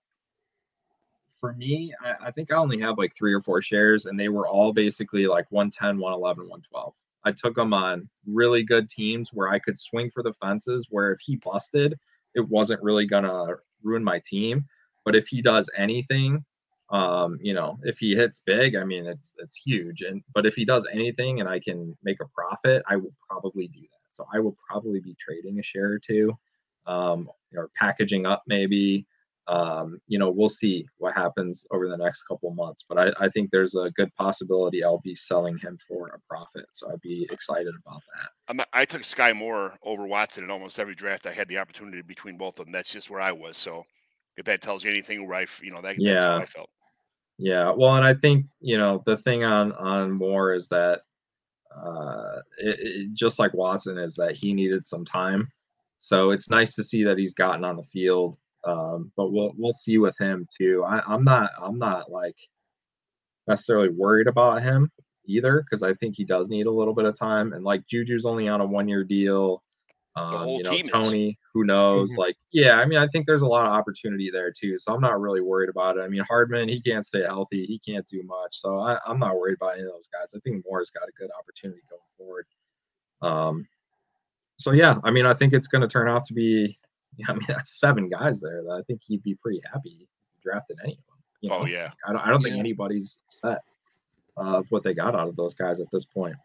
for me, I, I think I only have like three or four shares, and they were all basically like 110, 111, 112. I took him on really good teams where I could swing for the fences, where if he busted, it wasn't really to ruin my team. But if he does anything, um, you know, if he hits big, I mean, it's it's huge. And but if he does anything and I can make a profit, I will probably do that. So I will probably be trading a share or two, um, or packaging up maybe um, you know, we'll see what happens over the next couple months. But I, I think there's a good possibility I'll be selling him for a profit. So I'd be excited about that. I'm, I took Skyy Moore over Watson in almost every draft. I had the opportunity between both of them. That's just where I was. So if that tells you anything, where I, you know, that, that's Yeah. how I felt. Yeah. Well, and I think, you know, the thing on on Moore is that uh it, it, just like Watson is that he needed some time. So it's nice to see that he's gotten on the field. Um, but we'll we'll see with him too. I, I'm not I'm not like necessarily worried about him either because I think he does need a little bit of time. And like Juju's only on a one year deal. Um, whole you know, team is. Toney, who knows? Mhm. Like, yeah, I mean, I think there's a lot of opportunity there too. So I'm not really worried about it. I mean, Hardman, he can't stay healthy, he can't do much. So I, I'm not worried about any of those guys. I think Moore's got a good opportunity going forward. Um, so yeah, I mean, I think it's going to turn out to be. I mean, that's seven guys there that I think he'd be pretty happy if he drafted any of them. You know? Oh, yeah. I don't, I don't think Yeah. anybody's upset uh, of what they got out of those guys at this point.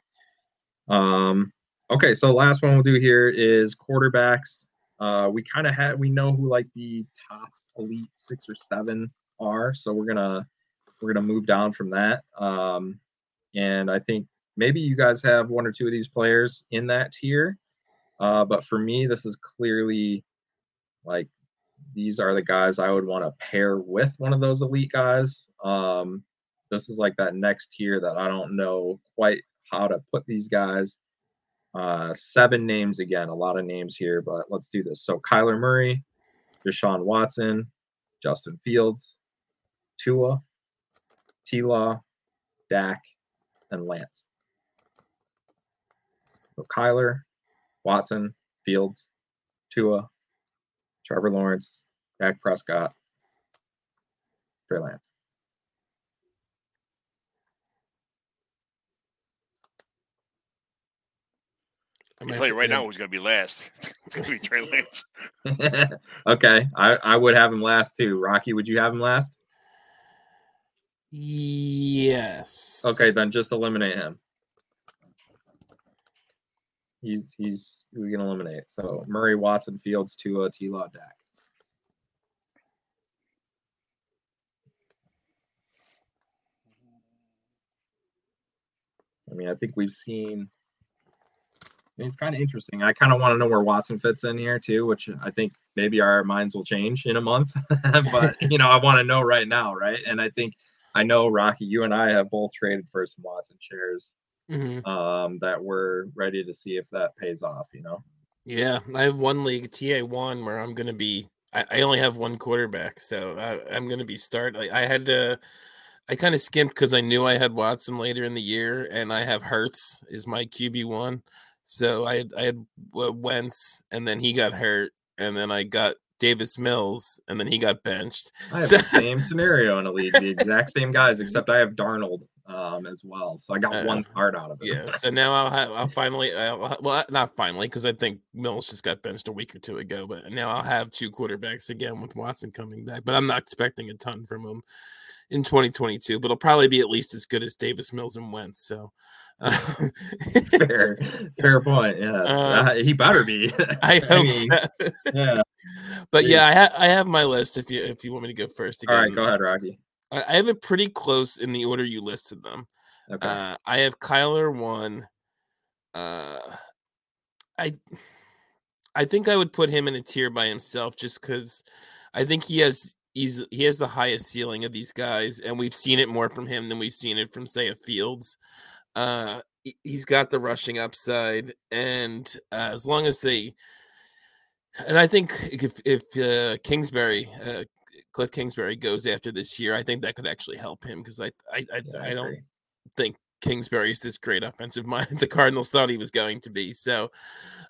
Um, okay, so last one we'll do here is quarterbacks. Uh, we kind of had we know who like the top elite six or seven are, so we're gonna we're gonna move down from that. Um, and I think maybe you guys have one or two of these players in that tier. Uh, but for me, this is clearly like these are the guys I would want to pair with one of those elite guys. Um, this is like that next tier that I don't know quite how to put these guys. Uh, seven names again, a lot of names here, but let's do this. So Kyler Murray, Deshaun Watson, Justin Fields, Tua, T Law, Dak, and Lance. So Kyler, Watson, Fields, Tua, Trevor Lawrence, Dak Prescott, Trey Lance. I I might can tell you right now who's going to be last. it's going to be Trey Lance. okay, I, I would have him last too. Rocky, would you have him last? Yes. Okay, then just eliminate him. He's he's we can eliminate. So Murray, Watson, Fields, Tua, T. Law, Dak. I mean, I think we've seen. I it's kind of interesting. I kind of want to know where Watson fits in here too, which I think maybe our minds will change in a month. but you know, I want to know right now, right? And I think I know Rocky, you and I have both traded for some Watson shares Mhm. um, that we're ready to see if that pays off. You know, Yeah, I have one league TA one where I'm gonna be. I, I only have one quarterback, so I, I'm gonna be start. Like I had to. I kind of skimped because I knew I had Watson later in the year, and I have Hurts is my QB one. So I had I had Wentz, and then he got hurt, and then I got Davis Mills, and then he got benched. I have So- the same scenario in a league, the exact same guys, except I have Darnold um, as well. So I got Uh, one card out of it. Yeah. So now I'll have I'll finally I'll, well not finally because I think Mills just got benched a week or two ago, but now I'll have two quarterbacks again with Watson coming back. But I'm not expecting a ton from him in 2022, but it'll probably be at least as good as Davis Mills and Wentz. So uh, fair, fair point. Yeah, Uh, he better be. I hope mean, so. Yeah. But yeah, I, ha- I have my list. If you if you want me to go first All again, right, go ahead, Rocky. I, I have it pretty close in the order you listed them. Okay. Uh, I have Kyler one. Uh, I I think I would put him in a tier by himself just because I think he has he's he has the highest ceiling of these guys, and we've seen it more from him than we've seen it from say a Fields. Uh, he- he's got the rushing upside, and uh, as long as they, and I think if if uh, Kingsbury. Uh, Cliff Kingsbury goes after this year. I think that could actually help him because I I, I, Yeah, I don't agree. think Kingsbury's this great offensive mind the Cardinals thought he was going to be. So,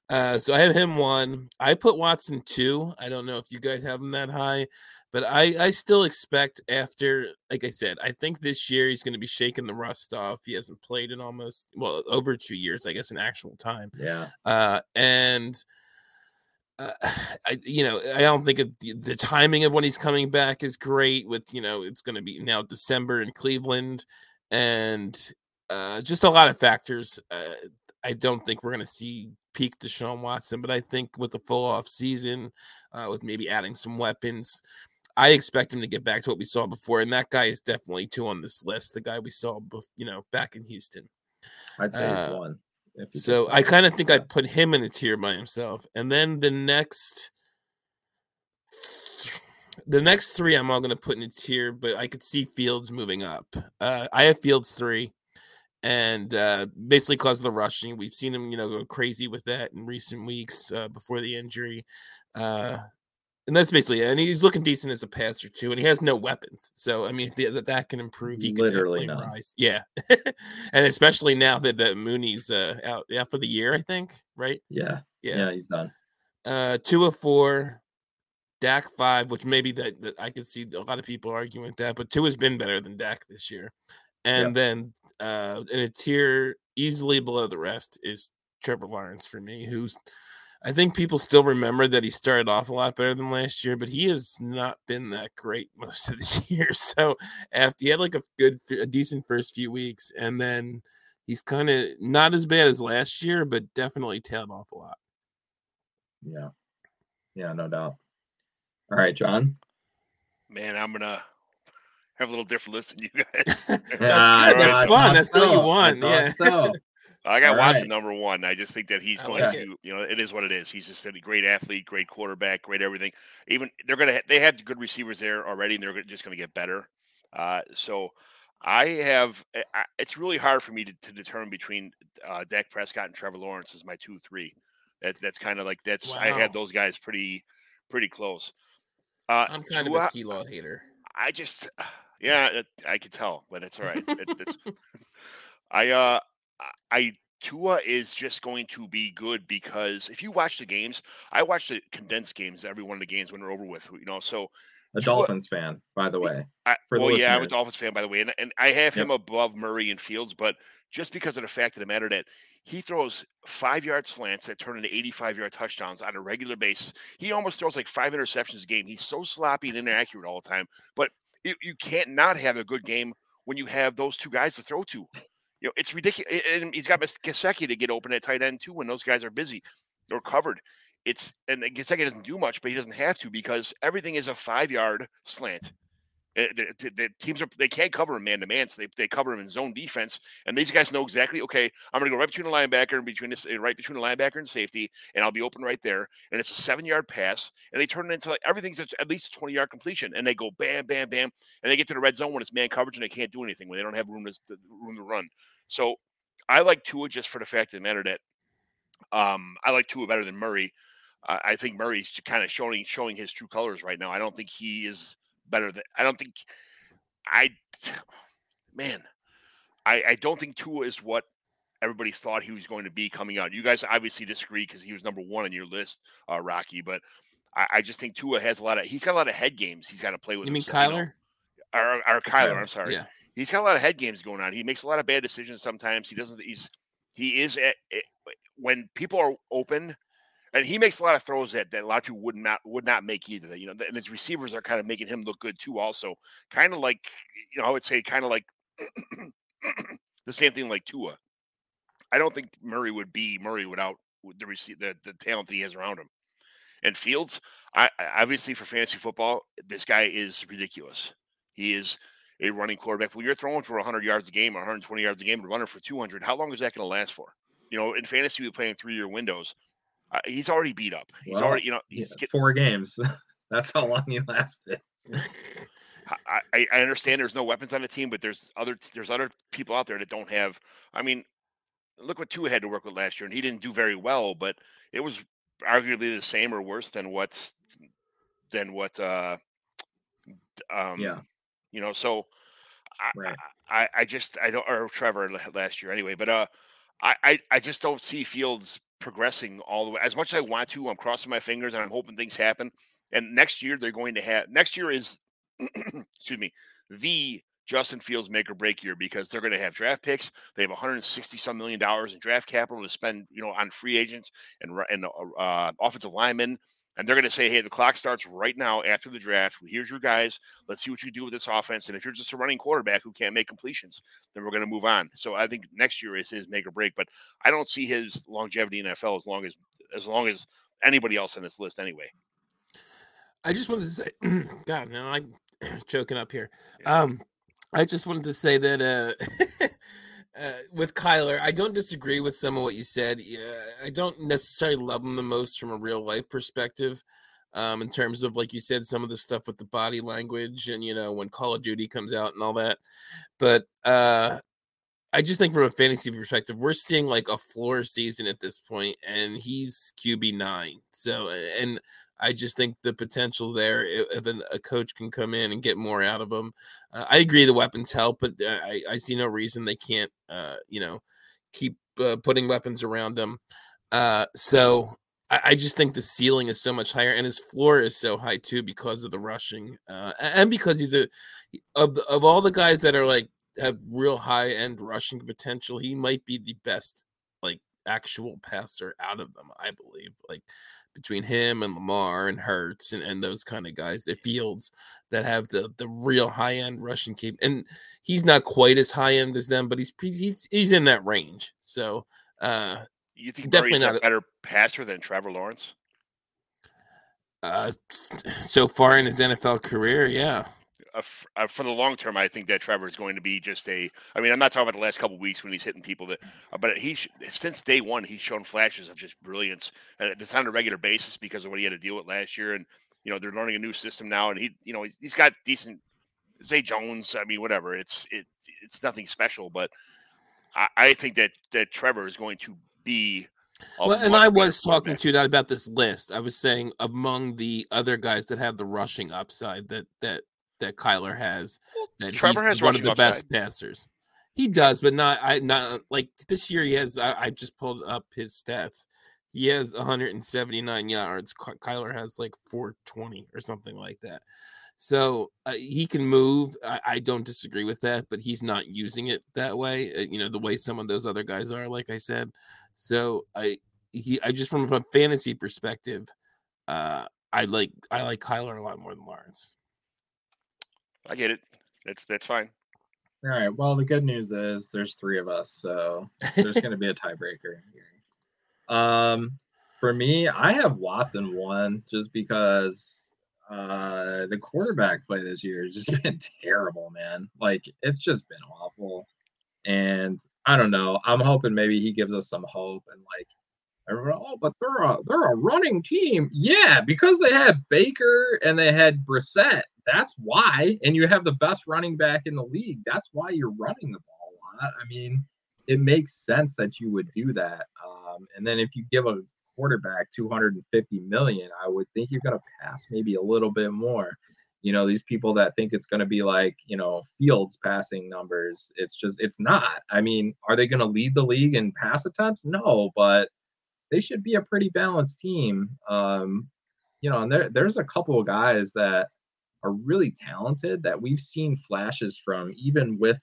uh, so I have him one. I put Watson two. I don't know if you guys have him that high, but I I still expect after, like I said, I think this year he's going to be shaking the rust off. He hasn't played in almost well over two years, I guess, in actual time. Yeah. Uh, and uh, I, you know, I don't think it, the, the timing of when he's coming back is great. With you know, it's going to be now December in Cleveland, and uh, just a lot of factors. Uh, I don't think we're going to see peak Deshaun Watson, but I think with the full off season, uh, with maybe adding some weapons, I expect him to get back to what we saw before. And that guy is definitely two on this list. The guy we saw, you know, back in Houston. I'd say Uh, one. So I kind of think I'd put him in a tier by himself. And then the next the next three I'm all gonna put in a tier, but I could see Fields moving up. Uh I have Fields three. And uh basically because of the rushing, we've seen him, you know, go crazy with that in recent weeks uh before the injury. Uh and that's basically it. And he's looking decent as a passer too, and he has no weapons. So I mean, if the, that that can improve, he Literally rise. Yeah, and especially now that that Mooney's uh, out out for the year, I think. Right? Yeah. Yeah. Yeah. He's done. Uh, Tua of four, Dak five, which maybe that, that I could see a lot of people arguing with that, but Tua has been better than Dak this year. And then uh, in a tier easily below the rest is Trevor Lawrence for me, who's I think people still remember that he started off a lot better than last year, but he has not been that great most of this year. So after he had like a good, a decent first few weeks, and then he's kind of not as bad as last year, but definitely tailed off a lot. Yeah. Yeah. No doubt. All right, John. Man, I'm gonna have a little different list than you guys. That's good. That's fun. thought That's what you so. Want. Yeah. So. I got All Watson right. number one. I just think that he's going like to, it. you know, it is what it is. He's just a great athlete, great quarterback, great everything. Even they're gonna, ha- they have good receivers there already, and they're just going to get better. Uh, so I have, I- I- it's really hard for me to, to determine between uh, Dak Prescott and Trevor Lawrence as my two, three. That, that's kind of like that's I Wow. had those guys pretty, pretty close. Uh, I'm kind Tua- of a T Law hater. I just, yeah, it, I could tell, but it's all right. It, it's, I, uh, I- Tua is just going to be good because if you watch the games, I watch the condensed games, every one of the games when they're over with, you know. So, A Tua- Dolphins fan, by the way. I, For the yeah, I'm a. Dolphins fan, by the way, and, and I have Yep. him above Murray and Fields, but just because of the fact of the matter that he throws five yard slants that turn into 85 yard touchdowns on a regular basis. He almost throws like five interceptions a game. He's so sloppy and inaccurate all the time, but you, you can't not have a good game when you have those two guys to throw to. You know, it's ridiculous. And he's got Gesicki to get open at tight end too when those guys are busy or covered. It's and Gesicki doesn't do much, but he doesn't have to because everything is a five yard slant. Uh, The, the- the teams are they can't cover him man to man, so they, they cover him in zone defense. And these guys know exactly. Okay, I'm going to go right between the linebacker and between this uh, right between the linebacker and safety, and I'll be open right there. And it's a seven yard pass, and they turn it into like, everything's at least a 20 yard completion, and they go bam, bam, bam, and they get to the red zone when it's man coverage and they can't do anything when they don't have room to room to run. So I like Tua just for the fact of the matter that um, I like Tua better than Murray. I think Murray's kind of showing showing his true colors right now. I don't think he is better than. I don't think I. Man, I I don't think Tua is what everybody thought he was going to be coming out. You guys obviously disagree because he was number one on your list, uh, Rocky. But I, I just think Tua has a lot of. He's got a lot of head games. He's got to play with. You mean himself, know? Kyler? Or, or Kyler, I'm sorry. Yeah. he's got a lot of head games going on. He makes a lot of bad decisions sometimes. He doesn't. He's he is at, when people are open, and he makes a lot of throws that, that a lot of people would not would not make either. You know, and his receivers are kind of making him look good too. Also, kind of like you know, I would say kind of like the same thing like Tua. I don't think Murray would be Murray without the receive the, the talent that he has around him. And Fields, I, obviously for fantasy football, this guy is ridiculous. He is a running quarterback. When you're throwing for 100 yards a game or 120 yards a game and running for 200, how long is that going to last for? You know, in fantasy, we play in three year windows. Uh, he's already beat up. He's well, already, you know, he's yeah, four games. That's how long he lasted. I, I understand there's no weapons on the team, but there's other there's other people out there that don't have. I mean, look what Tua had to work with last year, and he didn't do very well, but it was arguably the same or worse than what than what uh um yeah you know so I, right. I i just i don't or trevor last year anyway but uh I, I i just don't see fields progressing all the way as much as i want to i'm crossing my fingers and i'm hoping things happen and next year they're going to have next year is excuse me the Justin Fields make or break year because they're going to have draft picks. They have 160 some million dollars in draft capital to spend, you know, on free agents and and uh, uh, offensive linemen. And they're going to say, hey, the clock starts right now after the draft. Here's your guys. Let's see what you do with this offense. And if you're just a running quarterback who can't make completions, then we're going to move on. So I think next year is his make or break. But I don't see his longevity in NFL as long as as long as anybody else on this list anyway. I just wanted to say, God, no, I'm choking up here. Yeah. Um, I just wanted to say that uh, uh, with Kyler, I don't disagree with some of what you said. Yeah, I don't necessarily love him the most from a real life perspective. Um, in terms of like you said, some of the stuff with the body language and you know when Call of Duty comes out and all that. But uh, I just think from a fantasy perspective, we're seeing like a floor season at this point, and he's QB nine. So, and I just think the potential there, if a coach can come in and get more out of them, uh, I agree the weapons help, but uh, I, I see no reason they can't, uh, you know, keep uh, putting weapons around them. Uh, so I, I, just think the ceiling is so much higher, and his floor is so high too because of the rushing, uh, and because he's a of the, of all the guys that are like have real high end rushing potential. He might be the best like actual passer out of them, I believe. Like between him and Lamar and Hurts and, and those kind of guys, the fields that have the the real high end rushing keep. And he's not quite as high end as them, but he's he's he's in that range. So uh you think definitely not a better passer than Trevor Lawrence? Uh, so far in his NFL career, yeah uh, for the long term, I think that Trevor is going to be just a. I mean, I'm not talking about the last couple weeks when he's hitting people that, uh, but he's since day one he's shown flashes of just brilliance, and it's on a regular basis because of what he had to deal with last year, and you know they're learning a new system now, and he, you know, he's got decent. Zay Jones, I mean, whatever. It's it's it's nothing special, but I, I think that that Trevor is going to be well, and I was talking to you not about this list. I was saying among the other guys that have the rushing upside that that that Kyler has. That Trevor has one of the best passers. He does, but not I not like this year. He has. I, I just pulled up his stats. He has 179 yards. Kyler has like 420 or something like that. So uh, he can move. I, I, don't disagree with that, but he's not using it that way. Uh, you know the way some of those other guys are. Like I said, so I he I just from a fantasy perspective, uh, I like I like Kyler a lot more than Lawrence. I get it. That's that's fine. All right. Well, the good news is there's three of us, so there's going to be a tiebreaker here. Um, for me, I have Watson one just because uh the quarterback play this year has just been terrible, man. Like it's just been awful, and I don't know. I'm hoping maybe he gives us some hope and like oh, but they're a they're a running team. Yeah, because they had Baker and they had Brissett. That's why. And you have the best running back in the league. That's why you're running the ball a lot. I mean, it makes sense that you would do that. Um, and then if you give a quarterback 250 million, I would think you're going to pass maybe a little bit more. You know, these people that think it's going to be like, you know, Fields passing numbers, it's just, it's not. I mean, are they going to lead the league in pass attempts? No, but they should be a pretty balanced team. Um, you know, and there there's a couple of guys that are really talented that we've seen flashes from even with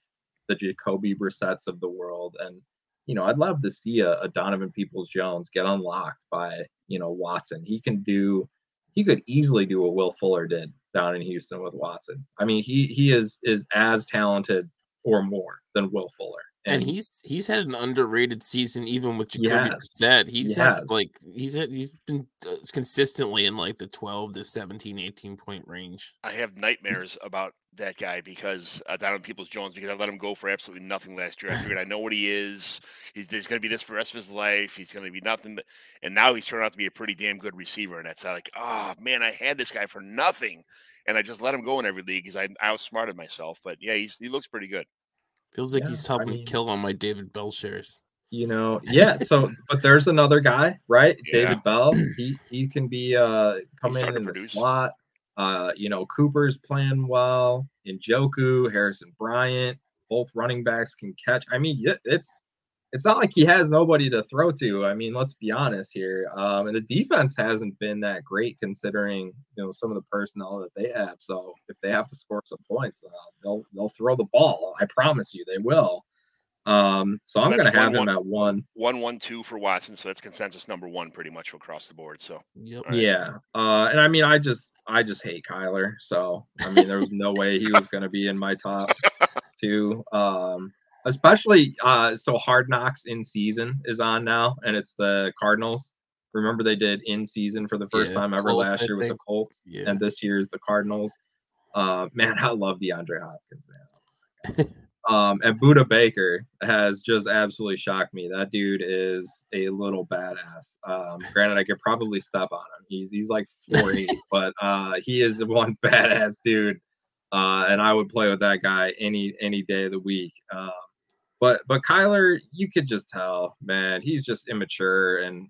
the Jacoby Brissett's of the world. And, you know, I'd love to see a, a Donovan Peoples Jones get unlocked by, you know, Watson. He can do, he could easily do what Will Fuller did down in Houston with Watson. I mean, he he is is as talented or more than Will Fuller. And, and he's he's had an underrated season even with Jacoby yes, Brissett. He's had like he's had he's been uh, consistently in like the 12 to 17 18 point range. I have nightmares about that guy because uh, Donovan Peoples Jones because I let him go for absolutely nothing last year. I figured I know what he is. He's, he's going to be this for the rest of his life. He's going to be nothing but, and now he's turned out to be a pretty damn good receiver. And that's like, oh man, I had this guy for nothing, and I just let him go in every league because I, I outsmarted myself. But yeah, he's, he looks pretty good. Feels like yeah, he's helping I mean, kill on my David Bell shares. You know, yeah. So, but there's another guy, right? Yeah. David Bell. He he can be uh come in in the slot. Uh, you know, Cooper's playing well. Njoku, Harrison Bryant, both running backs can catch. I mean, it's it's not like he has nobody to throw to. I mean, let's be honest here. Um, and the defense hasn't been that great considering you know some of the personnel that they have. So if they have to score some points, uh, they'll they'll throw the ball. I promise you, they will. Um, so, so I'm going to have him at one. One, one, two for Watson. So that's consensus number one pretty much across the board. So, yep. Right. yeah. Uh, and I mean, I just, I just hate Kyler. So, I mean, there was no way he was going to be in my top two. Um, especially uh so hard knocks in season is on now and it's the cardinals. Remember they did in season for the first yeah, time ever Colts, last year with the colts yeah. and this year is the cardinals. Uh man i love deandre hopkins man. Um and Budda Baker has just absolutely shocked me. That dude is a little badass. Um granted i could probably step on him. He's he's like 40 but uh he is one badass dude. Uh, and I would play with that guy any any day of the week. Um, but but Kyler, you could just tell, man, he's just immature and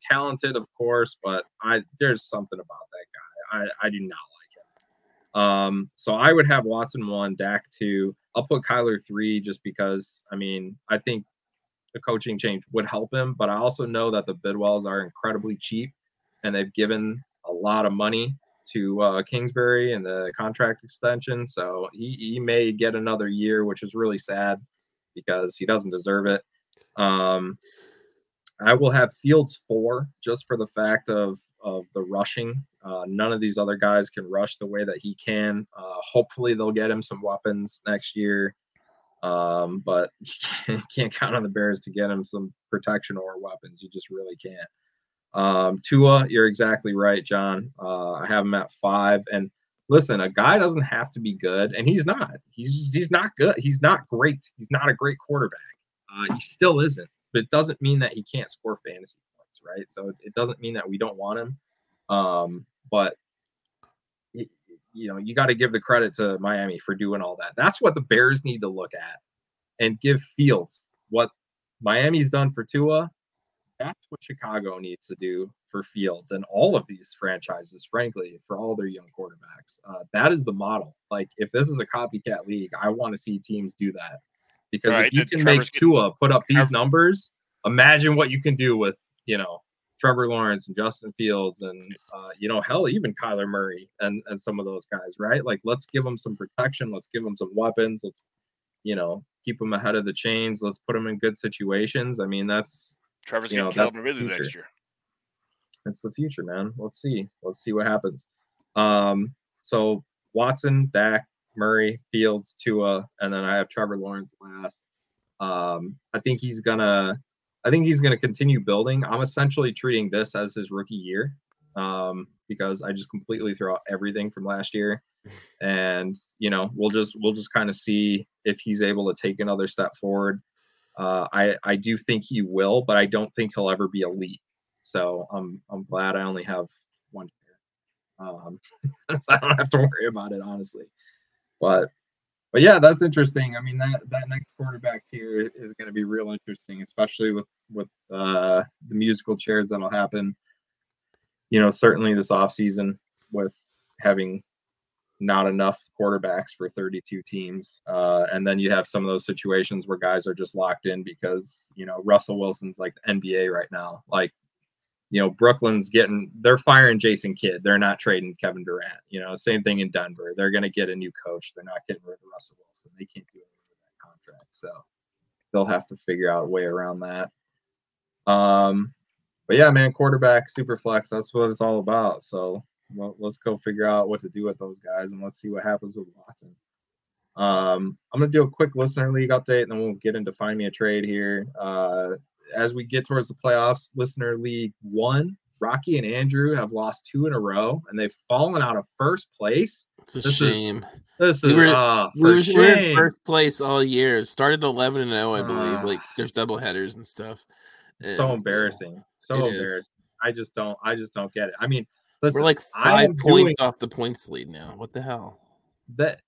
talented, of course, but I there's something about that guy. I I do not like him. Um, so I would have Watson one, Dak two. I'll put Kyler three just because I mean I think the coaching change would help him, but I also know that the Bidwells are incredibly cheap and they've given a lot of money to uh, Kingsbury and the contract extension. So he, he may get another year, which is really sad because he doesn't deserve it. Um, I will have Fields four just for the fact of of the rushing. Uh, none of these other guys can rush the way that he can. Uh, hopefully, they'll get him some weapons next year. Um, but you can't count on the Bears to get him some protection or weapons. You just really can't. Um, Tua, you're exactly right, John. Uh, I have him at five, and listen, a guy doesn't have to be good, and he's not. He's just, he's not good. He's not great. He's not a great quarterback. Uh, he still isn't. But it doesn't mean that he can't score fantasy points, right? So it doesn't mean that we don't want him. Um, but you know, you got to give the credit to Miami for doing all that. That's what the Bears need to look at and give Fields what Miami's done for Tua that's what Chicago needs to do for Fields and all of these franchises, frankly, for all their young quarterbacks. Uh, that is the model. Like, if this is a copycat league, I want to see teams do that because right, if you can Trevor's make Tua put up these numbers, imagine what you can do with you know Trevor Lawrence and Justin Fields and uh, you know hell even Kyler Murray and and some of those guys, right? Like, let's give them some protection. Let's give them some weapons. Let's you know keep them ahead of the chains. Let's put them in good situations. I mean, that's Trevor's going to kill Calvin Ridley next year. It's the future, man. Let's see. Let's see what happens. Um, so Watson, Dak, Murray, Fields, Tua, and then I have Trevor Lawrence last. Um, I think he's gonna I think he's gonna continue building. I'm essentially treating this as his rookie year. Um, because I just completely throw out everything from last year. And you know, we'll just we'll just kind of see if he's able to take another step forward. Uh, I I do think he will, but I don't think he'll ever be elite. So I'm I'm glad I only have one player. Um, so I don't have to worry about it honestly. But but yeah, that's interesting. I mean that that next quarterback tier is going to be real interesting, especially with with uh, the musical chairs that'll happen. You know, certainly this off season with having not enough quarterbacks for 32 teams. Uh, and then you have some of those situations where guys are just locked in because, you know, Russell Wilson's like the NBA right now. Like, you know, Brooklyn's getting, they're firing Jason Kidd. They're not trading Kevin Durant. You know, same thing in Denver. They're going to get a new coach. They're not getting rid of Russell Wilson. They can't do anything with that contract. So they'll have to figure out a way around that. Um, but yeah, man, quarterback, super flex. That's what it's all about. So well, let's go figure out what to do with those guys and let's see what happens with Watson. Um, I'm gonna do a quick listener league update and then we'll get into find me a trade here. Uh, as we get towards the playoffs, listener league one, Rocky and Andrew have lost two in a row and they've fallen out of first place. It's a This is- shame. This We is were- uh, we for were, we were in first place all year. Started 11 and 0, I believe. Ah. like there's double headers and stuff. And, so embarrassing. So It is. embarrassing. I just don't. I just don't get it. I mean, listen, We're like five points doing- off the points lead now. What the hell? that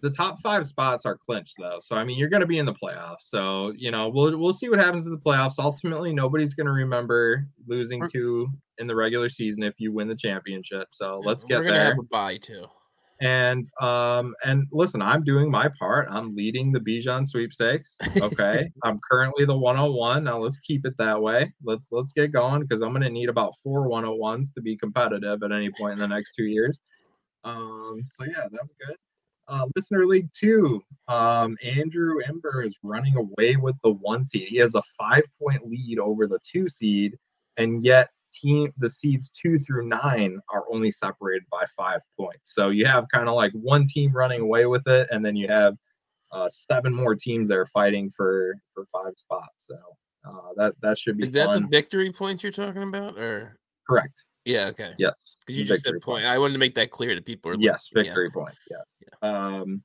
the top five spots are clinched though. So I mean, you're going to be in the playoffs. So you know, we'll we'll see what happens in the playoffs. Ultimately, nobody's going to remember losing We're- two in the regular season if you win the championship. So let's get We're gonna there. have a bye too. And um and listen, I'm doing my part. I'm leading the Bijan sweepstakes. Okay. I'm currently the 101. Now let's keep it that way. Let's let's get going because I'm gonna need about four 101s to be competitive at any point in the next two years. Um, so yeah, that's good. Uh, listener league two. Um, Andrew Ember is running away with the one seed. He has a five point lead over the two seed, and yet team the seeds two through nine are only separated by five points. So you have kind of like one team running away with it, and then you have uh, seven more teams that are fighting for for five spots. So uh, that that should be Is that fun. the victory points you're talking about? Or correct? yeah, okay. Yes. Because you just said victory point. points. I wanted to make that clear to people. Yes, listening, yeah. victory points. Yes. Yeah. Um,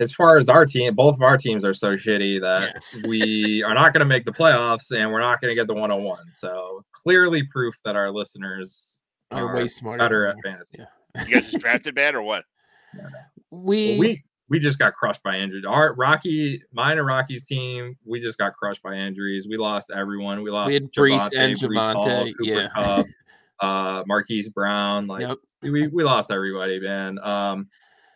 as far as our team, both of our teams are so shitty that Yes. we are not going to make the playoffs and we're not going to get the 101. So clearly proof that our listeners Are are way smarter. better at fantasy. Yeah. You guys just drafted bad or what? We, Well, we we just got crushed by injuries. Our Rocky, mine and Rocky's team, we just got crushed by injuries. We lost everyone. We lost we had Breece and Breece Hall, Cooper yeah. Kupp, uh, Marquise Brown. Like yep. we we lost everybody, man. Um,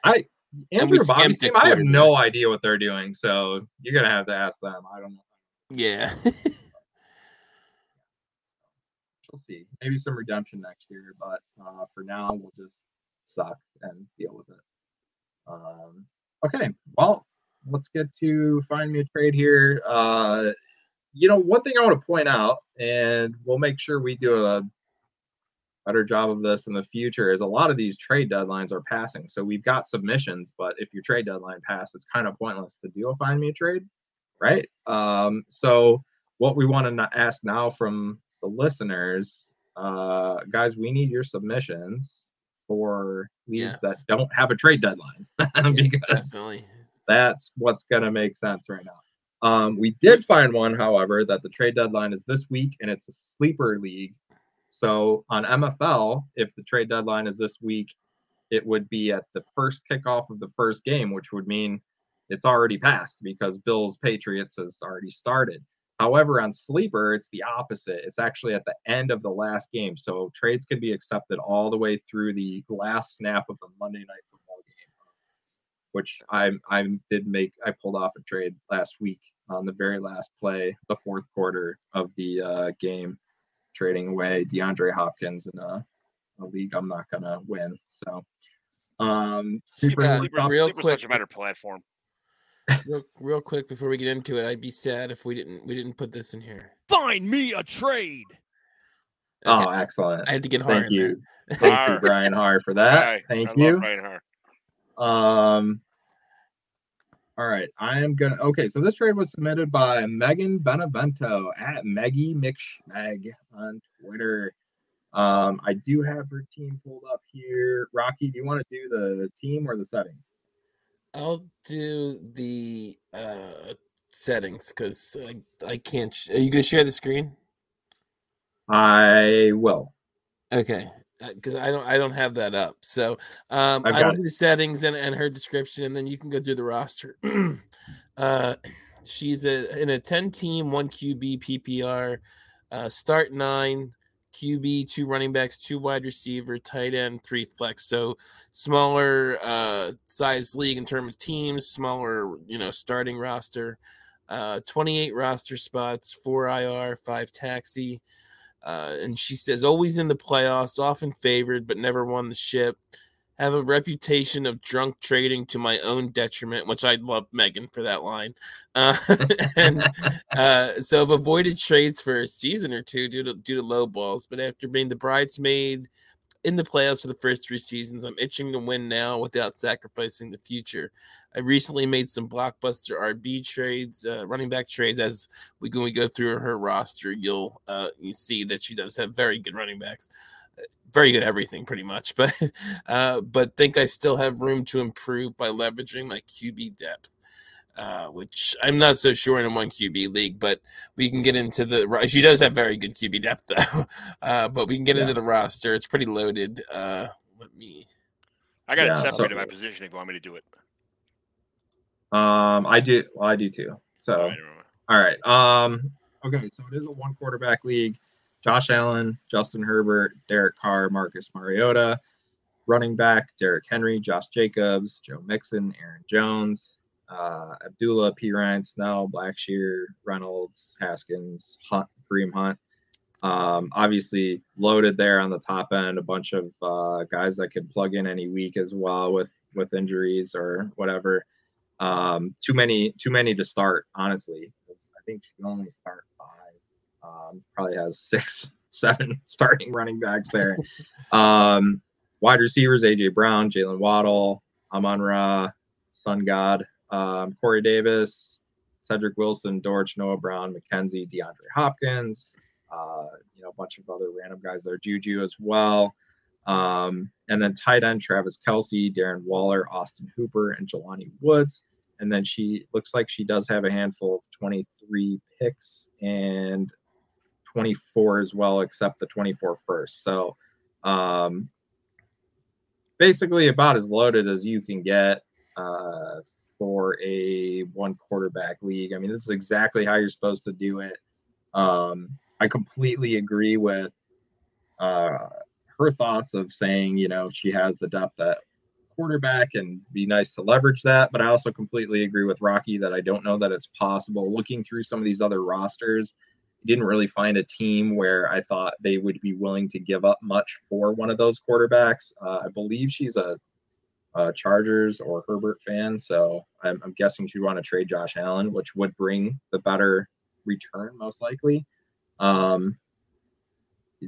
I And Andrew and Bobby's team, I have no idea what they're doing, so you're gonna have to ask them. I don't know. Yeah. We'll see. Maybe some redemption next year, but uh, for now, we'll just suck and deal with it. Um, okay, well, let's get to find me a trade here. Uh, you know, one thing I want to point out, and we'll make sure we do a better job of this in the future, is a lot of these trade deadlines are passing. So we've got submissions, but if your trade deadline passed, it's kind of pointless to do a find me a trade, right? Um, so what we want to ask now from the listeners, uh, guys, we need your submissions for leagues that don't have a trade deadline Yes, because definitely. that's what's going to make sense right now. Um, we did find one, however, that the trade deadline is this week and it's a sleeper league. So on MFL, if the trade deadline is this week, it would be at the first kickoff of the first game, which would mean it's already passed because Bills Patriots has already started. However, on sleeper, it's the opposite. It's actually at the end of the last game. So trades can be accepted all the way through the last snap of the Monday night football game which I I did make. I pulled off a trade last week on the very last play, the fourth quarter of the uh, game, trading away DeAndre Hopkins in a, a league I'm not gonna win. So, um, super Yeah, really Sleeper's, real Sleeper's quick- such a better platform. Real, real quick before we get into it, I'd be sad if we didn't we didn't put this in here. Find me a trade. Oh, excellent! I had to get hard. Thank you, thank you, Brian Har, for that. Aye, Thank I you. Love Brian Hart. Um. All right, I am gonna. Okay, so this trade was submitted by Megan Benevento at Meggie McSmeg on Twitter. Um, I do have her team pulled up here. Rocky, do you want to do the team or the settings? I'll do the uh settings because I, I can't. Sh- Are you gonna share the screen? I will. Okay, because I don't I don't have that up. So um, I've I got do settings and, and her description, and then you can go through the roster. uh, she's a in a ten team, one QB PPR, uh, start nine. QB, two running backs, two wide receiver, tight end, three flex. So smaller uh size league in terms of teams, smaller, you know, starting roster. Uh 28 roster spots, four IR, five taxi. Uh, and she says always in the playoffs, often favored, but never won the ship. have a reputation of drunk trading to my own detriment, which I love Megan for that line. Uh, and uh, so I've avoided trades for a season or two due to due to low balls. But after being the bridesmaid in the playoffs for the first three seasons, I'm itching to win now without sacrificing the future. I recently made some blockbuster RB trades, uh, running back trades. As we when we go through her roster, you'll uh, you see that she does have very good running backs very good everything pretty much but uh, but think i still have room to improve by leveraging my qb depth uh, which i'm not so sure in a one qb league but we can get into the she does have very good qb depth though. Uh, but we can get yeah. into the roster. It's pretty loaded. Uh, let me i got yeah, it separated so, my position if you want me to do it. Um i do well, i do too so. All right, all right um okay so it is a one quarterback league. Josh Allen, Justin Herbert, Derek Carr, Marcus Mariota, running back Derrick Henry, Josh Jacobs, Joe Mixon, Aaron Jones, uh, Abdullah, Ryan, Snell, Blackshear, Reynolds, Haskins, Hunt, Kareem Hunt. Um, obviously loaded there on the top end, a bunch of uh, guys that could plug in any week as well with with injuries or whatever. Um, too many, too many to start. Honestly, I think she can only start five um, probably has six, seven starting running backs there. um, wide receivers: AJ Brown, Jalen Waddle, Amon Ra, Sun God, um, Corey Davis, Cedric Wilson, Dortch, Noah Brown, McKenzie, DeAndre Hopkins. Uh, you know, a bunch of other random guys there. Juju as well. Um, and then tight end Travis Kelce, Darren Waller, Austin Hooper, and Jelani Woods. And then she looks like she does have a handful of 23 picks and 24 as well, except the 24 first. So um, basically about as loaded as you can get uh, for a one quarterback league. I mean, this is exactly how you're supposed to do it. Um, I completely agree with uh, her thoughts of saying, you know, she has the depth at quarterback and be nice to leverage that. But I also completely agree with Rocky that I don't know that it's possible. Looking through some of these other rosters, didn't really find a team where I thought they would be willing to give up much for one of those quarterbacks. Uh, I believe she's a, a, Chargers or Herbert fan, so I'm, I'm guessing she'd want to trade Josh Allen, which would bring the better return most likely. Um,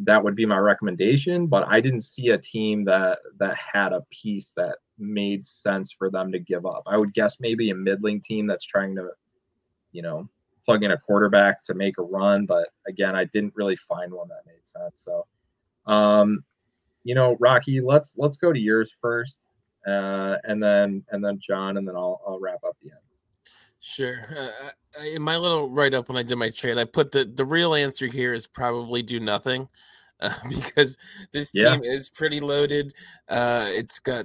that would be my recommendation, but I didn't see a team that that had a piece that made sense for them to give up. I would guess maybe a middling team that's trying to, you know, plug in a quarterback to make a run. But again, I didn't really find one that made sense. So, um, you know, Rocky, let's let's go to yours first, uh, and then and then John, and then I'll I'll wrap up the end. Sure. Uh, in my little write up when I did my trade, I put the the real answer here is probably do nothing. Uh, because this team yeah. is pretty loaded. Uh, it's got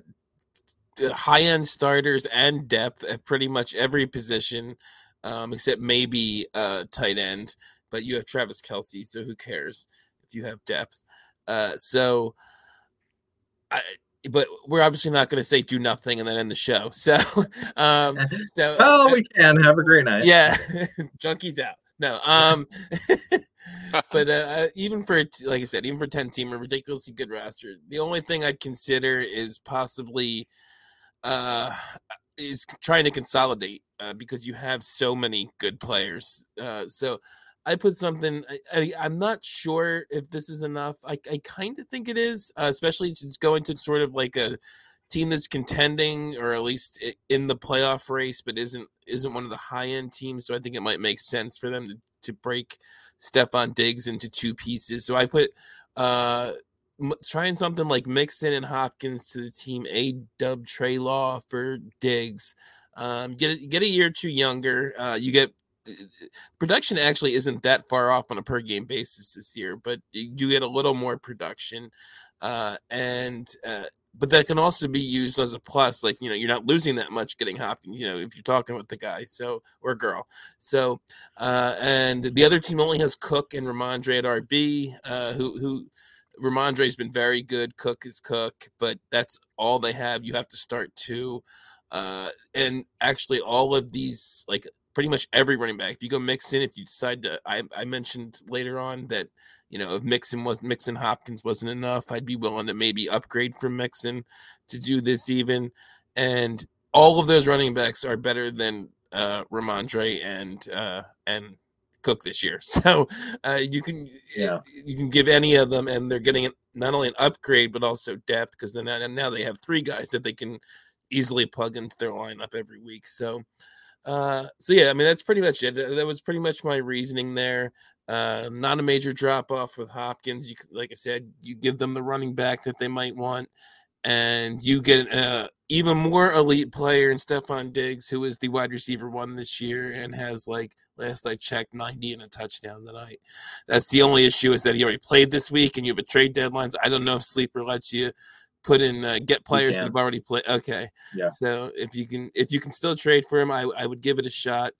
high end starters and depth at pretty much every position um, except maybe uh, tight end. But you have Travis Kelce, so who cares if you have depth? Uh, so, I, but we're obviously not going to say do nothing and then end the show. So, um, so oh, we can have a great night. Yeah, junkies out. No, um, but uh, uh, even for like I said, even for ten team, a ridiculously good roster. The only thing I'd consider is possibly uh is trying to consolidate uh, because you have so many good players. Uh, so I put something. I, am not sure if this is enough. I, I kind of think it is, uh, especially it's going to sort of like a team that's contending or at least in the playoff race, but isn't isn't one of the high end teams. So I think it might make sense for them to, to break Stefon Diggs into two pieces. So I put uh trying something like Mixon and Hopkins to the team, A Dub Trey Law for Diggs. Um, get get a year or two younger. Uh, you get production actually isn't that far off on a per game basis this year, but you do get a little more production, uh, and uh, but that can also be used as a plus. Like you know, you're not losing that much getting Hopkins. You know, if you're talking with the guy, so or girl. So uh, and the other team only has Cook and Rhamondre at RB, uh, who who Rhamondre's been very good. Cook is Cook, but that's all they have. You have to start two. Uh, and actually, all of these, like pretty much every running back. If you go Mixon, if you decide to, I, I mentioned later on that you know if Mixon was Mixon Hopkins wasn't enough, I'd be willing to maybe upgrade from Mixon to do this even. And all of those running backs are better than uh, Rhamondre and uh, and Cook this year. So uh, you can Yeah. you can give any of them, and they're getting not only an upgrade but also depth because then and now they have three guys that they can easily plug into their lineup every week. So. Uh, so yeah, I mean that's pretty much it. That was pretty much my reasoning there. Uh, not a major drop off with Hopkins. You, like I said, you give them the running back that they might want, and you get uh, even more elite player in Stefon Diggs, who is the wide receiver one this year and has like last I checked, ninety and a touchdown tonight. That's the only issue is that he already played this week, and you have a trade deadlines. I don't know if Sleeper lets you put in uh, get players that have already played. Okay, Yeah. So if you can, if you can still trade for him, I I would give it a shot.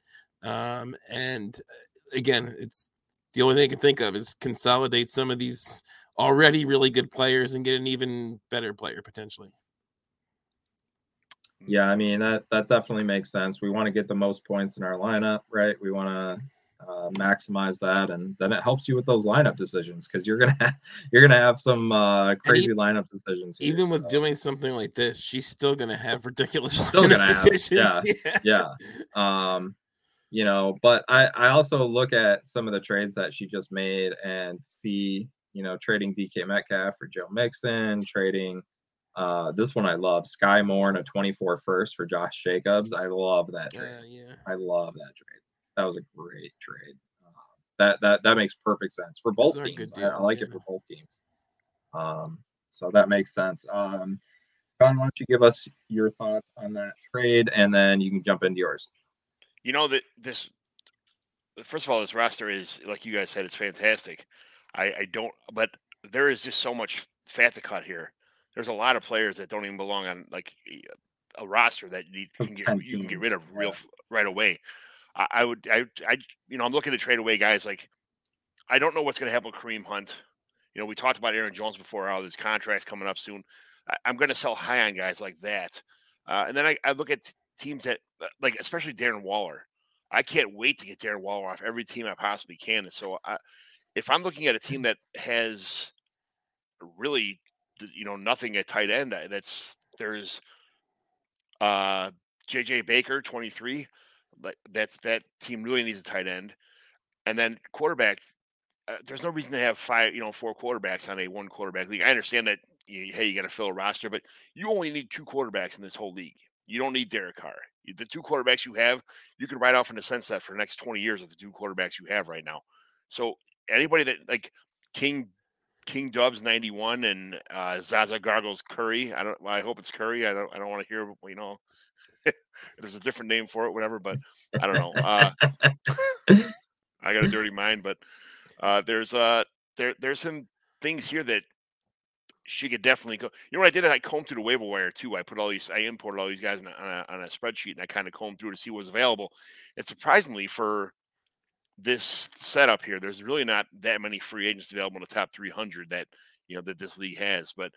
Um, and uh, again, it's the only thing I can think of is consolidate some of these already really good players and get an even better player potentially. Yeah, I mean that that definitely makes sense. We want to get the most points in our lineup, right? We want to uh, maximize that, and then it helps you with those lineup decisions because you're gonna have, you're gonna have some uh, crazy lineup decisions. here, Even with so, doing something like this, she's still gonna have ridiculous Still lineup gonna have, decisions. yeah. yeah, um, you know, but I I also look at some of the trades that she just made and see you know trading DK Metcalf for Joe Mixon, trading. Uh, this one I love. Skyy Moore and a 24 first for Josh Jacobs. I love that trade. Yeah, yeah. I love that trade. That was a great trade. Uh, that that that makes perfect sense for both are teams. good I, I deals, like it for both teams. Um, so that makes sense. Um, John, why don't you give us your thoughts on that trade, and then you can jump into yours. You know that this. First of all, this roster is like you guys said, it's fantastic. I, I don't, but there is just so much fat to cut here. There's a lot of players that don't even belong on like a roster that you, need, you can get you can get rid of real yeah. right away. I, I would I I you know I'm looking to trade away guys like I don't know what's going to happen with Kareem Hunt. You know we talked about Aaron Jones before how his contract's coming up soon. I, I'm going to sell high on guys like that, uh, and then I, I look at teams that uh, like especially Darren Waller. I can't wait to get Darren Waller off every team I possibly can. And so I, if I'm looking at a team that has really you know nothing at tight end, that's there's uh JJ Baker 23 like that's that team really needs a tight end. And then quarterback uh, there's no reason to have five, you know, four quarterbacks on a one quarterback league. I understand that you, hey, you got to fill a roster, but you only need two quarterbacks in this whole league. You don't need Derek Carr. The two quarterbacks you have, you can ride off in the sense that for the next 20 years with the two quarterbacks you have right now. So anybody that like King King Dubs 91 and uh, Zaza Gargles Curry. I don't. I hope it's Curry. I don't. I don't want to hear. You know, there's a different name for it, whatever. But I don't know. Uh, I got a dirty mind, but uh, there's uh there there's some things here that she could definitely go. You know what I did? I combed through the waiver wire too. I put all these. I imported all these guys on a, on a, on a spreadsheet, and I kind of combed through to see what was available. And surprisingly, for this setup here, there's really not that many free agents available in the top 300 that you know that this league has. But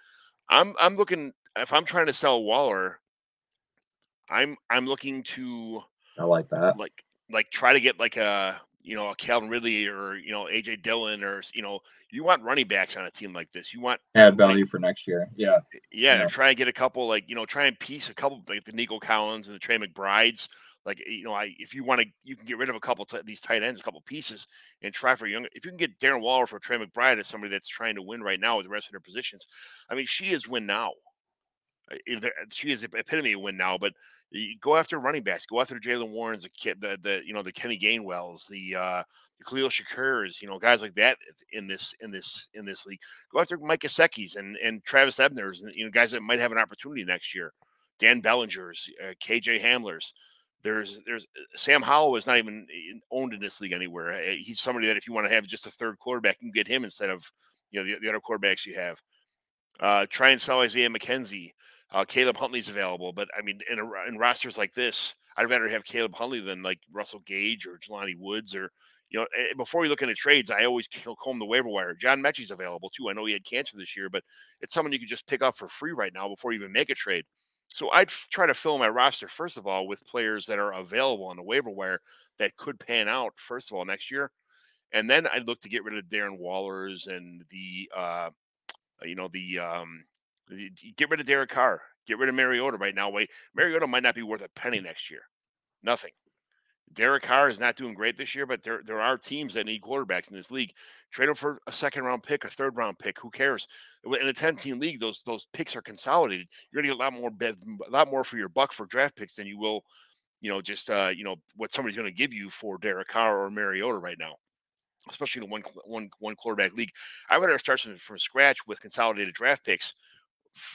I'm I'm looking if I'm trying to sell Waller, I'm I'm looking to I like that. like like try to get like a you know a Calvin Ridley or you know AJ Dillon or you know you want running backs on a team like this. You want Add value for next year. Yeah. yeah, Yeah. try and get a couple like you know try and piece a couple like the Nico Collins and the Trey McBrides. Like you know, I if you want to, you can get rid of a couple t- these tight ends, a couple pieces, and try for young. If you can get Darren Waller for Trey McBride as somebody that's trying to win right now with the rest of their positions, I mean, she is win now. Uh, She is epitome of win now. But go after running backs, go after Jaylen Warren's, the the, the you know the Kenny Gainwells, the uh, the Khalil Shakir's, you know guys like that in this in this in this league. Go after Mike Gesicki's and and Travis Ebner's, and you know guys that might have an opportunity next year. Dan Bellinger's, uh, KJ Hamler's. There's there's uh, Sam Howell is not even owned in this league anywhere. Uh, He's somebody that if you want to have just a third quarterback, you can get him instead of you know the, the other quarterbacks you have. Uh, try and sell Isaiah McKenzie. Uh, Caleb Huntley's available, but I mean, in, a, in rosters like this, I'd rather have Caleb Huntley than like Russell Gage or Jelani Woods or you know. eh, Before you look into trades, I always comb the waiver wire. John Metchie's available too. I know he had cancer this year, but it's someone you could just pick up for free right now before you even make a trade. So I'd f- try to fill my roster first of all with players that are available on the waiver wire that could pan out first of all next year, and then I'd look to get rid of Darren Wallers and the uh, you know the um, get rid of Derek Carr, get rid of Mariota right now. Wait, Mariota might not be worth a penny next year, nothing. Derek Carr is not doing great this year, but there there are teams that need quarterbacks in this league. Trade him for a second round pick, a third round pick. Who cares? In a ten team league, those those picks are consolidated. You're gonna get a lot more a lot more for your buck for draft picks than you will, you know, just uh, you know what somebody's gonna give you for Derek Carr or Mariota right now. Especially in a one one one quarterback league, I would rather start from, from scratch with consolidated draft picks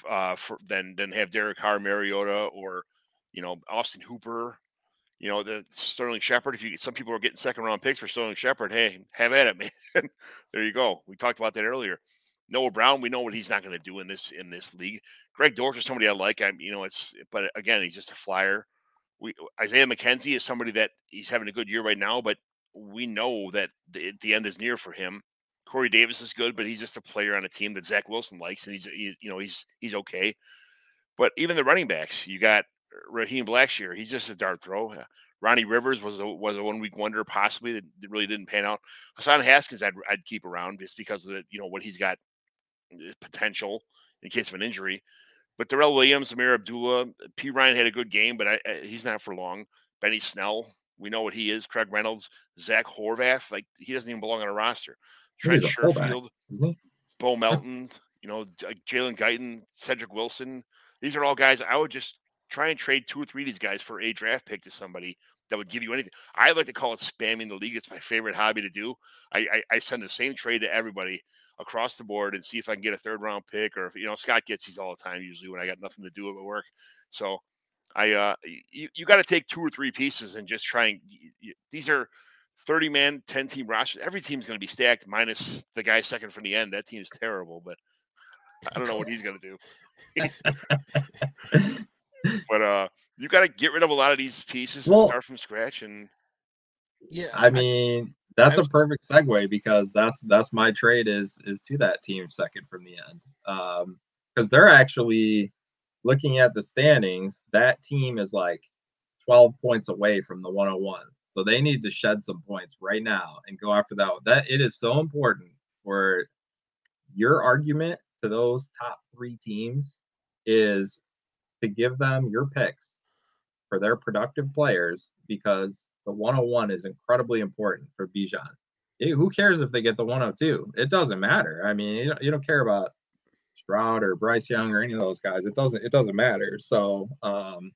uh, for than than have Derek Carr, Mariota, or you know Austin Hooper you know, the Sterling Shepard. If you some people are getting second round picks for Sterling Shepard, hey, have at it, man. there you go. We talked about that earlier. Noah Brown, we know what he's not going to do in this in this league. Greg Dortch is somebody I like. I'm, you know, it's but again, he's just a flyer. We Isaiah McKenzie is somebody that he's having a good year right now, but we know that the, the end is near for him. Corey Davis is good, but he's just a player on a team that Zach Wilson likes, and he's he, you know he's he's okay. But even the running backs, you got Raheem Blackshear, he's just a dart throw. Uh, Ronnie Rivers was a was a one week wonder, possibly that really didn't pan out. Hassan Haskins, I'd I'd keep around just because of the you know what he's got uh, potential in case of an injury. But Darrel Williams, Ameer Abdullah, P. Ryan had a good game, but I, I, he's not for long. Benny Snell, we know what he is. Craig Reynolds, Zach Horvath, like he doesn't even belong on a roster. Trent Sherfield, Bo Melton, you know, Jalen Guyton, Cedric Wilson. These are all guys I would just try and trade two or three of these guys for a draft pick to somebody that would give you anything. I like to call it spamming the league. It's my favorite hobby to do. I, I, I, send the same trade to everybody across the board and see if I can get a third round pick or if you know Scott gets these all the time usually when I got nothing to do at work. So I uh you, you got to take two or three pieces and just try and you, these are 30 man 10 team rosters. Every team's going to be stacked minus the guy second from the end. That team's terrible, but I don't know what he's going to do. but uh, you got to get rid of a lot of these pieces well, and start from scratch. And yeah, I mean that's a perfect segue because that's that's my trade is is to that team second from the end. Um, because they're actually looking at the standings. That team is like 12 points away from the 101. So they need to shed some points right now and go after that. That it is so important for your argument to those top three teams is to give them your picks for their productive players because the 101 is incredibly important for Bijan. It, who cares if they get the 102? It doesn't matter. I mean, you don't, you don't care about Stroud or Bryce Young or any of those guys. It doesn't it doesn't matter. So um,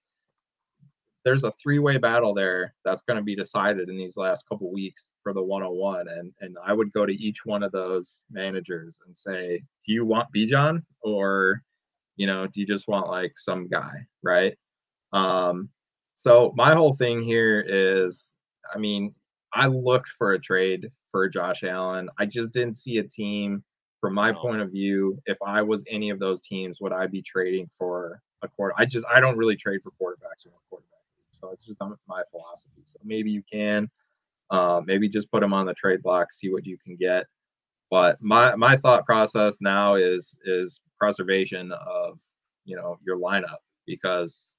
there's a three-way battle there that's going to be decided in these last couple weeks for the 101 and and I would go to each one of those managers and say, "Do you want Bijan or you know, do you just want like some guy, right? Um, so my whole thing here is, I mean, I looked for a trade for Josh Allen. I just didn't see a team from my point of view. If I was any of those teams, would I be trading for a quarter? I just I don't really trade for quarterbacks or a quarterback so it's just my philosophy. So maybe you can, uh, maybe just put them on the trade block, see what you can get. But my my thought process now is is preservation of you know your lineup because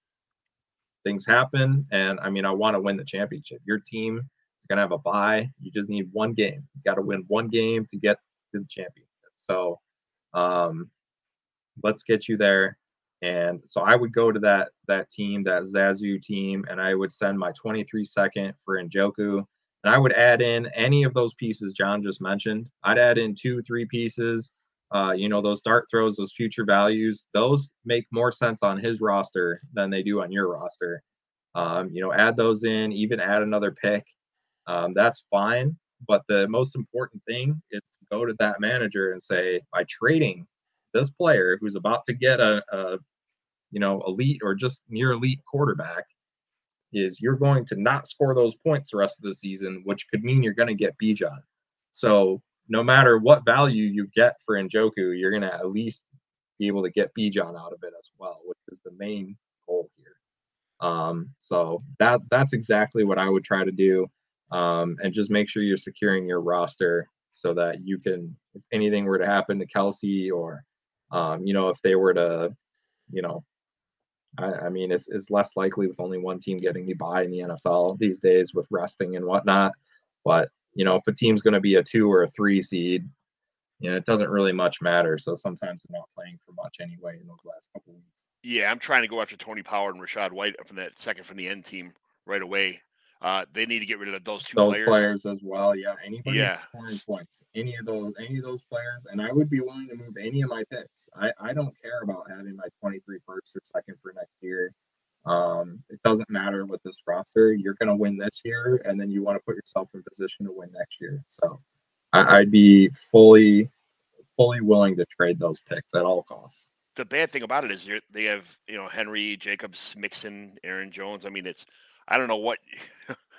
things happen. And i mean i want to win the championship. Your team is going to have a bye. You just need one game. You got to win one game to get to the championship. So um let's get you there and so i would go to that that team that zazu team and i would send my 23 second for njoku and i would add in any of those pieces john just mentioned i'd add in two three pieces uh, you know, those dart throws, those future values, those make more sense on his roster than they do on your roster. Um, you know, add those in, even add another pick. Um, that's fine. But the most important thing is to go to that manager and say, by trading this player who's about to get a, a you know, elite or just near elite quarterback, is you're going to not score those points the rest of the season, which could mean you're going to get Bijan. So no matter what value you get for Njoku, you're going to at least be able to get Bijan out of it as well, which is the main goal here. Um, so that that's exactly what I would try to do, um, and just make sure you're securing your roster so that you can, if anything were to happen to Kelce or um, you know, if they were to, you know, I, I mean, it's, it's less likely with only one team getting the bye in the NFL these days with resting and whatnot. But you know, if a team's going to be a two or a three seed, you know, it doesn't really much matter. So sometimes they're not playing for much anyway in those last couple weeks. Yeah, I'm trying to go after Tony Pollard and Rachaad White from that second from the end team right away. Uh, they need to get rid of those two those players. players. as well. Yeah, anybody Yeah. scoring points, any of those, any of those players, and I would be willing to move any of my picks. I I don't care about having my 23 first or second for next year. Um, it doesn't matter with this roster. You're going to win this year, and then you want to put yourself in position to win next year. So I, I'd be fully, fully willing to trade those picks at all costs. The bad thing about it is they have you know Henry, Jacobs, Mixon, Aaron Jones. I mean, it's I don't know what.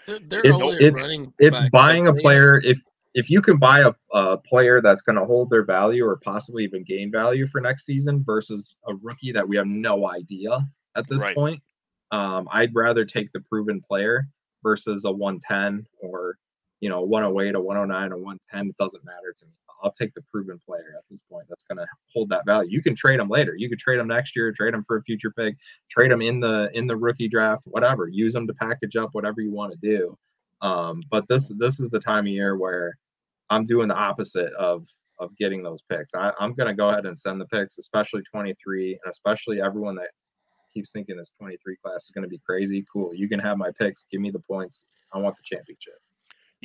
They're, they're It's- it's- running It's back, buying a player if if you can buy a, a player that's going to hold their value or possibly even gain value for next season versus a rookie that we have no idea at this Right. point. Um, I'd rather take the proven player versus a 110 or you know 108, a 109, a 110. It doesn't matter to me. I'll take the proven player at this point. That's going to hold that value. You can trade them later. You could trade them next year, trade them for a future pick, trade them in the in the rookie draft, whatever. Use them to package up whatever you want to do. Um, but this this is the time of year where I'm doing the opposite of of getting those picks. I, I'm going to go ahead and send the picks, especially 23, and especially everyone that keeps thinking this 23 class is going to be crazy. Cool, you can have my picks. Give me the points. I want the championship.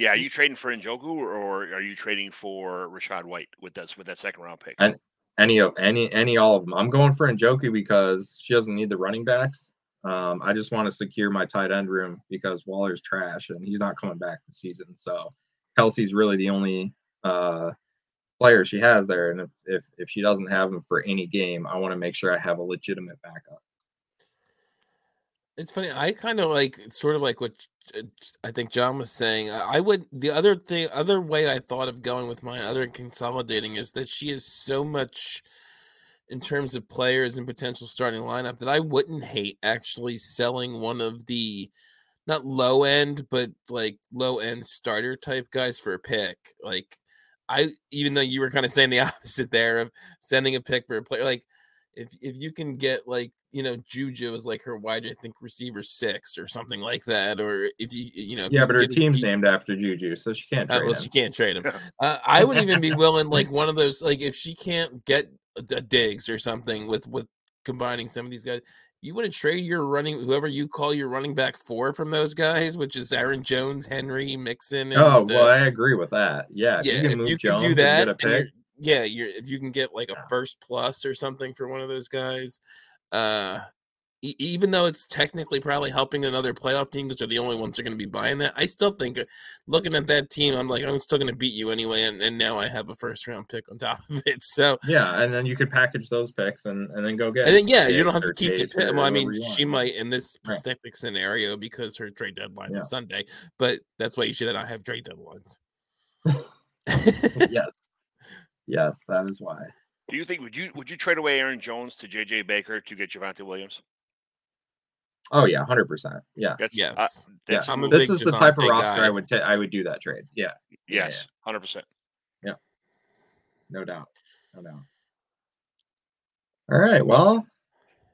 Yeah, are you trading for Njoku or, are you trading for Rachaad White with that with that second round pick? And- Any of any any all of them. I'm going for Njoku because she doesn't need the running backs. Um, I just want to secure my tight end room because Waller's trash and he's not coming back this season. So Kelce's really the only uh, player she has there. And if, if if she doesn't have him for any game, I want to make sure I have a legitimate backup. It's funny. I kind of like sort of like what I think John was saying. I would the other thing, other way I thought of going with mine, other consolidating, is that she is so much in terms of players and potential starting lineup that I wouldn't hate actually selling one of the not low end, but like low end starter type guys for a pick. Like I, even though you were kind of saying the opposite there of sending a pick for a player, like if if you can get like you know Juju is like her wide, I think receiver six or something like that, or if you you know Yeah, but her team's decent- named after Juju, so she can't uh, well, him. she can't trade him. Uh, I would even be willing, like one of those, like if she can't get a, a Diggs or something with with combining some of these guys, you want to trade your running whoever you call your running back four from those guys, which is Aaron Jones, Henry, Mixon. And, Oh well, uh, I agree with that. Yeah, if yeah, you can if move you Jones can do and that, get a and pick. you're- yeah, you're if you can get like a first plus or something for one of those guys, uh, e- even though it's technically probably helping another playoff team because they're the only ones that are going to be buying that, I still think uh, looking at that team, I'm like, I'm still going to beat you anyway, and, and now I have a first round pick on top of it. So, Yeah, and then you could package those picks and, and then go get. and then yeah, you don't have to keep Chase pick. Well, I mean, she might in this Right. specific scenario because her trade deadline Yeah. is Sunday, but that's why you should not have trade deadlines. yes, yes, that is why. Do you think would you would you trade away Aaron Jones to JJ Baker to get Javonte Williams? Oh yeah, hundred percent. Yeah, That's Yes. uh, that's I'm a who- this big is the type of roster guy. I would ta- I would do that trade. Yeah, yeah, yes, hundred percent. Yeah, no doubt, no doubt. All right, well,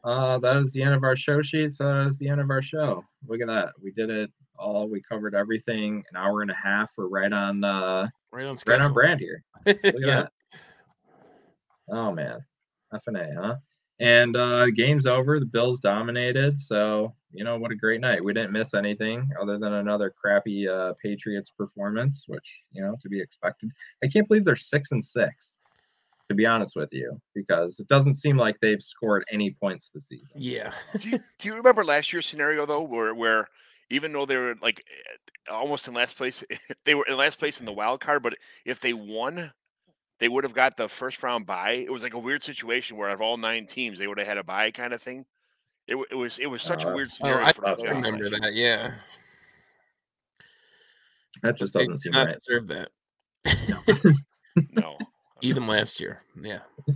uh, that is the end of our show sheet. So that is the end of our show. Look at that, we did it all. We covered everything. An hour and a half. We're right on, uh, right on right on brand here. Look at yeah. that. Oh man, F and A, huh? And uh game's over. The Bills dominated. So you know what a great night. We didn't miss anything other than another crappy uh Patriots performance, which you know to be expected. I can't believe they're six and six. To be honest with you, because it doesn't seem like they've scored any points this season. Yeah. do, you, do you remember last year's scenario though, where where even though they were like eh, almost in last place, they were in last place in the wild card, but if they won, they would have got the first round bye. It was like a weird situation where out of all nine teams, they would have had a bye kind of thing. It, it was it was such Oh, a weird that's- Oh, scenario I for the that's playoffs remember that. Yeah. That just doesn't did seem not right. deserve that. No, Even last year. Yeah.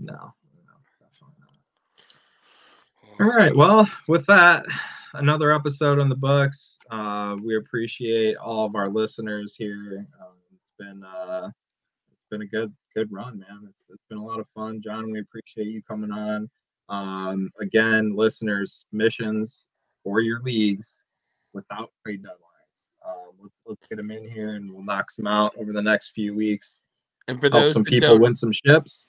No, no, definitely not. All right. Well, with that, another episode on the books. Uh, we appreciate all of our listeners here. Um, it's been uh, it's been a good good run, man. It's it's been a lot of fun, John. We appreciate you coming on. Um, again, listeners, missions for your leagues without trade deadlines. Um, let's let's get them in here and we'll knock some out over the next few weeks. And for those some people win some ships.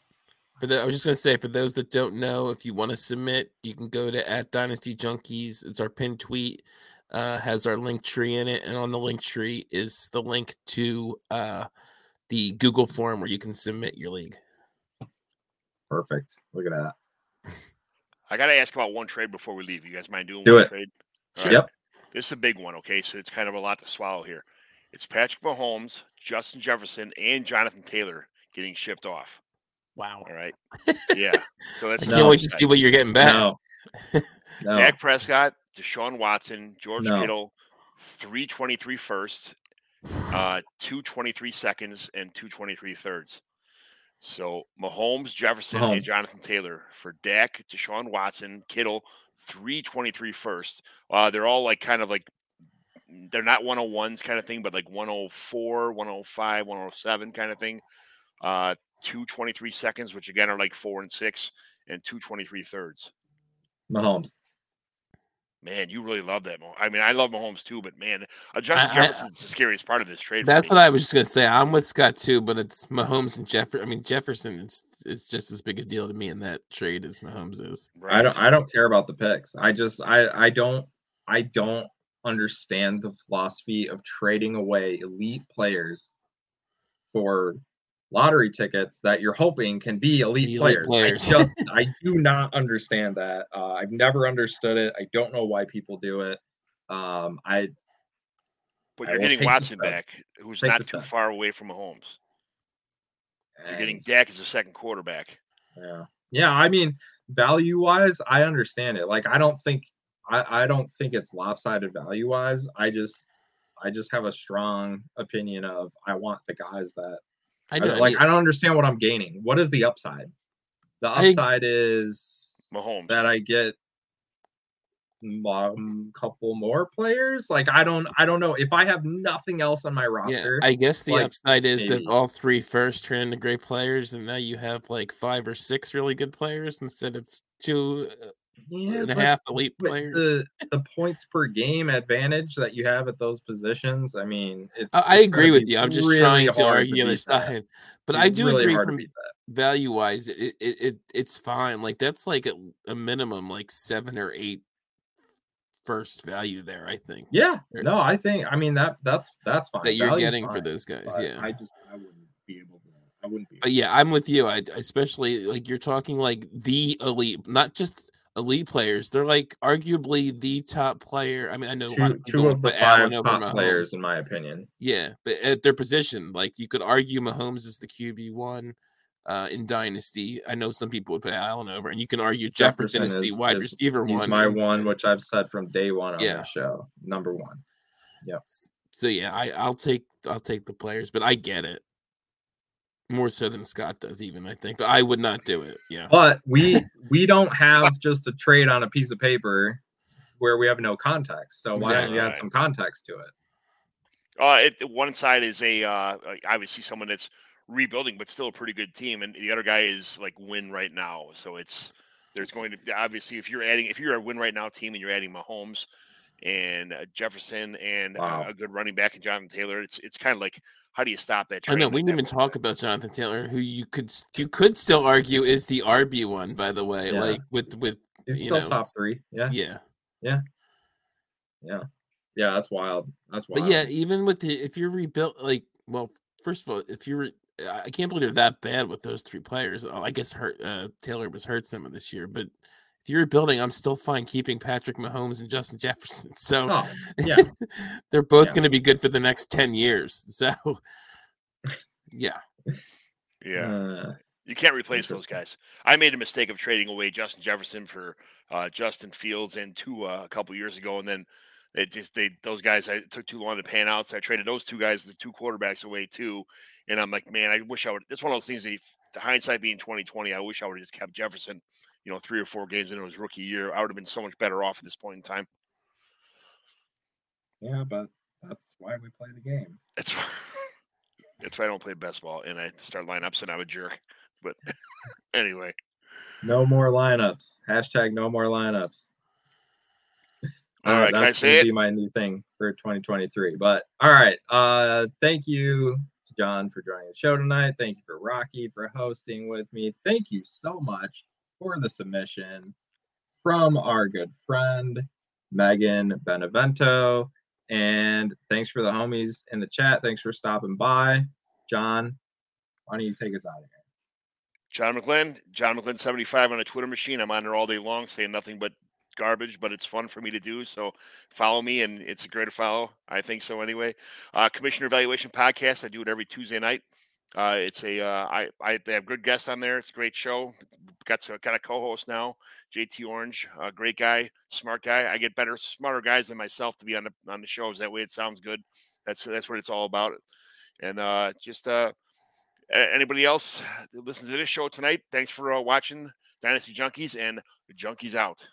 for the, I was just gonna say, for those that don't know, if you want to submit, you can go to at Dynasty Junkies. It's our pinned tweet. Uh, has our link tree in it, and on the link tree is the link to uh, the Google form where you can submit your league. Perfect. Look at that. I got to ask about one trade before we leave. You guys mind doing Do one it. trade? Sure. All Yep. This is a big one, okay? So it's kind of a lot to swallow here. It's Patrick Mahomes, Justin Jefferson, and Jonathan Taylor getting shipped off. Wow! All right. Yeah. So that's I the can't No. wait to see what you're getting back. No. no. Dak Prescott, Deshaun Watson, George No. Kittle, 323 first, uh, 223 seconds, and 223 thirds. So Mahomes, Jefferson, and Jonathan Taylor for Dak, Deshaun Watson, Kittle, 323 first. Uh, they're all like kind of like they're not 101s kind of thing, but like 104, 105, 107 kind of thing. Uh, 223 seconds, which again are like four and six, and 223 thirds. Mahomes. Man, you really love that. Mo- I mean, I love Mahomes too, but man, uh, Justin I- I- Jefferson's the scariest part of this trade. That's what I was just gonna say. I'm with Scott too, but it's Mahomes and Jefferson. I mean, Jefferson is is just as big a deal to me in that trade as Mahomes is. I don't I don't care about the picks. I just I I don't I don't understand the philosophy of trading away elite players for lottery tickets that you're hoping can be elite, Elite players. players. I just I do not understand that. Uh, I've never understood it. I don't know why people do it. Um, I But you're will getting Watson back, who's Take not too step. far away from Mahomes. You're getting and- Dak as a second quarterback. Yeah. Yeah. I mean, value wise, I understand it. Like, I don't think, I, I don't think it's lopsided value wise. I just, I just have a strong opinion of I want the guys that, I I do. like, I don't understand what I'm gaining. What is the upside? The I- upside is Mahomes. that I get um, couple more players. Like, I don't, I don't know if I have nothing else on my roster. yeah, roster. I guess the like, upside is that all three first turn into great players, and now you have like five or six really good players instead of two uh, yeah, and a half elite players. the the points per game advantage that you have at those positions, I mean, it's. I, it's agree with you. I'm just really trying to argue the other side, but I do really agree from value wise, it, it it it's fine. Like that's like a, a minimum like seven or eight first value there. I think Yeah, Or- no, I think I mean that that's that's fine. that you're Value's getting for those guys. Yeah, I just I wouldn't be able to. I wouldn't be. Yeah, I'm with you. I especially like you're talking like the elite, not just elite players. They're like arguably the top player. I mean, I know a lot two of two of the five top Mahomes. players, in my opinion. Yeah, but at their position, like you could argue Mahomes is the QB one uh, in Dynasty. I know some people would put Allen over, and you can argue Jefferson, is, the wide receiver he's one. my one, which I've said from day one on Yeah. the show. Number one. Yeah. So yeah, I, I'll take I'll take the players, but I get it more so than Scott does. Even I think, but I would not do it. Yeah. But we we don't have just a trade on a piece of paper where we have no context. So why don't you add some context to it? Uh, it, one side is a uh, obviously someone that's rebuilding, but still a pretty good team, and the other guy is like win right now. So it's there's going to be obviously if you're adding if you're a win right now team and you're adding Mahomes and uh, Jefferson and uh, a good running back in Jonathan Taylor, it's it's kind of like how do you stop that? I Train know we didn't even one talk about Jonathan Taylor, who you could you could still argue is the RB one, by the way. Yeah. Like with with He's you still know, top three. Yeah, yeah. yeah, yeah. yeah. That's wild. That's wild. But yeah, even with the if you're rebuilt, like well, first of all, if you're I I can't believe they're that bad with those three players. I guess hurt uh, Taylor was hurt some of this year, but if you're rebuilding, I'm still fine keeping Patrick Mahomes and Justin Jefferson. So Oh, yeah. they're both Yeah. going to be good for the next ten years. So yeah, Yeah. Uh, You can't replace those guys. I made a mistake of trading away Justin Jefferson for uh, Justin Fields and Tua a couple years ago, and then it just they those guys I took too long to pan out. So I traded those two guys, the two quarterbacks away too. And I'm like, man, I wish I would. It's one of those things. That, the hindsight being 2020, I wish I would have just kept Jefferson. You know, three or four games into his rookie year, I would have been so much better off at this point in time. yeah, but that's why we play the game. That's why, that's why I don't play best ball and I start lineups and I'm a jerk. But anyway, No more lineups. Hashtag no more lineups. All Uh, right, can I that's say gonna it? be my new thing for 2023. But all right, uh, thank you to John for joining the show tonight. Thank you for Rocky for hosting with me. Thank you so much for the submission from our good friend Megan Benevento, and thanks for the homies in the chat. Thanks for stopping by, John. Why don't you take us out of here? John McGlynn, John McGlynn 75 on a Twitter machine. I'm on there all day long saying nothing but garbage, but it's fun for me to do. So follow me, and it's a great follow. I think so anyway. Uh, Commissioner Evaluation Podcast. I do it every Tuesday night. Uh, it's a uh, I, I they have good guests on there. It's a great show. Got to, got a co-host now, JT Orange, a great guy, smart guy. I get better, smarter guys than myself to be on the on the shows. That way, it sounds good. That's that's what it's all about. And uh, just uh, anybody else that listens to this show tonight, thanks for uh, watching Dynasty Junkies and Junkies out.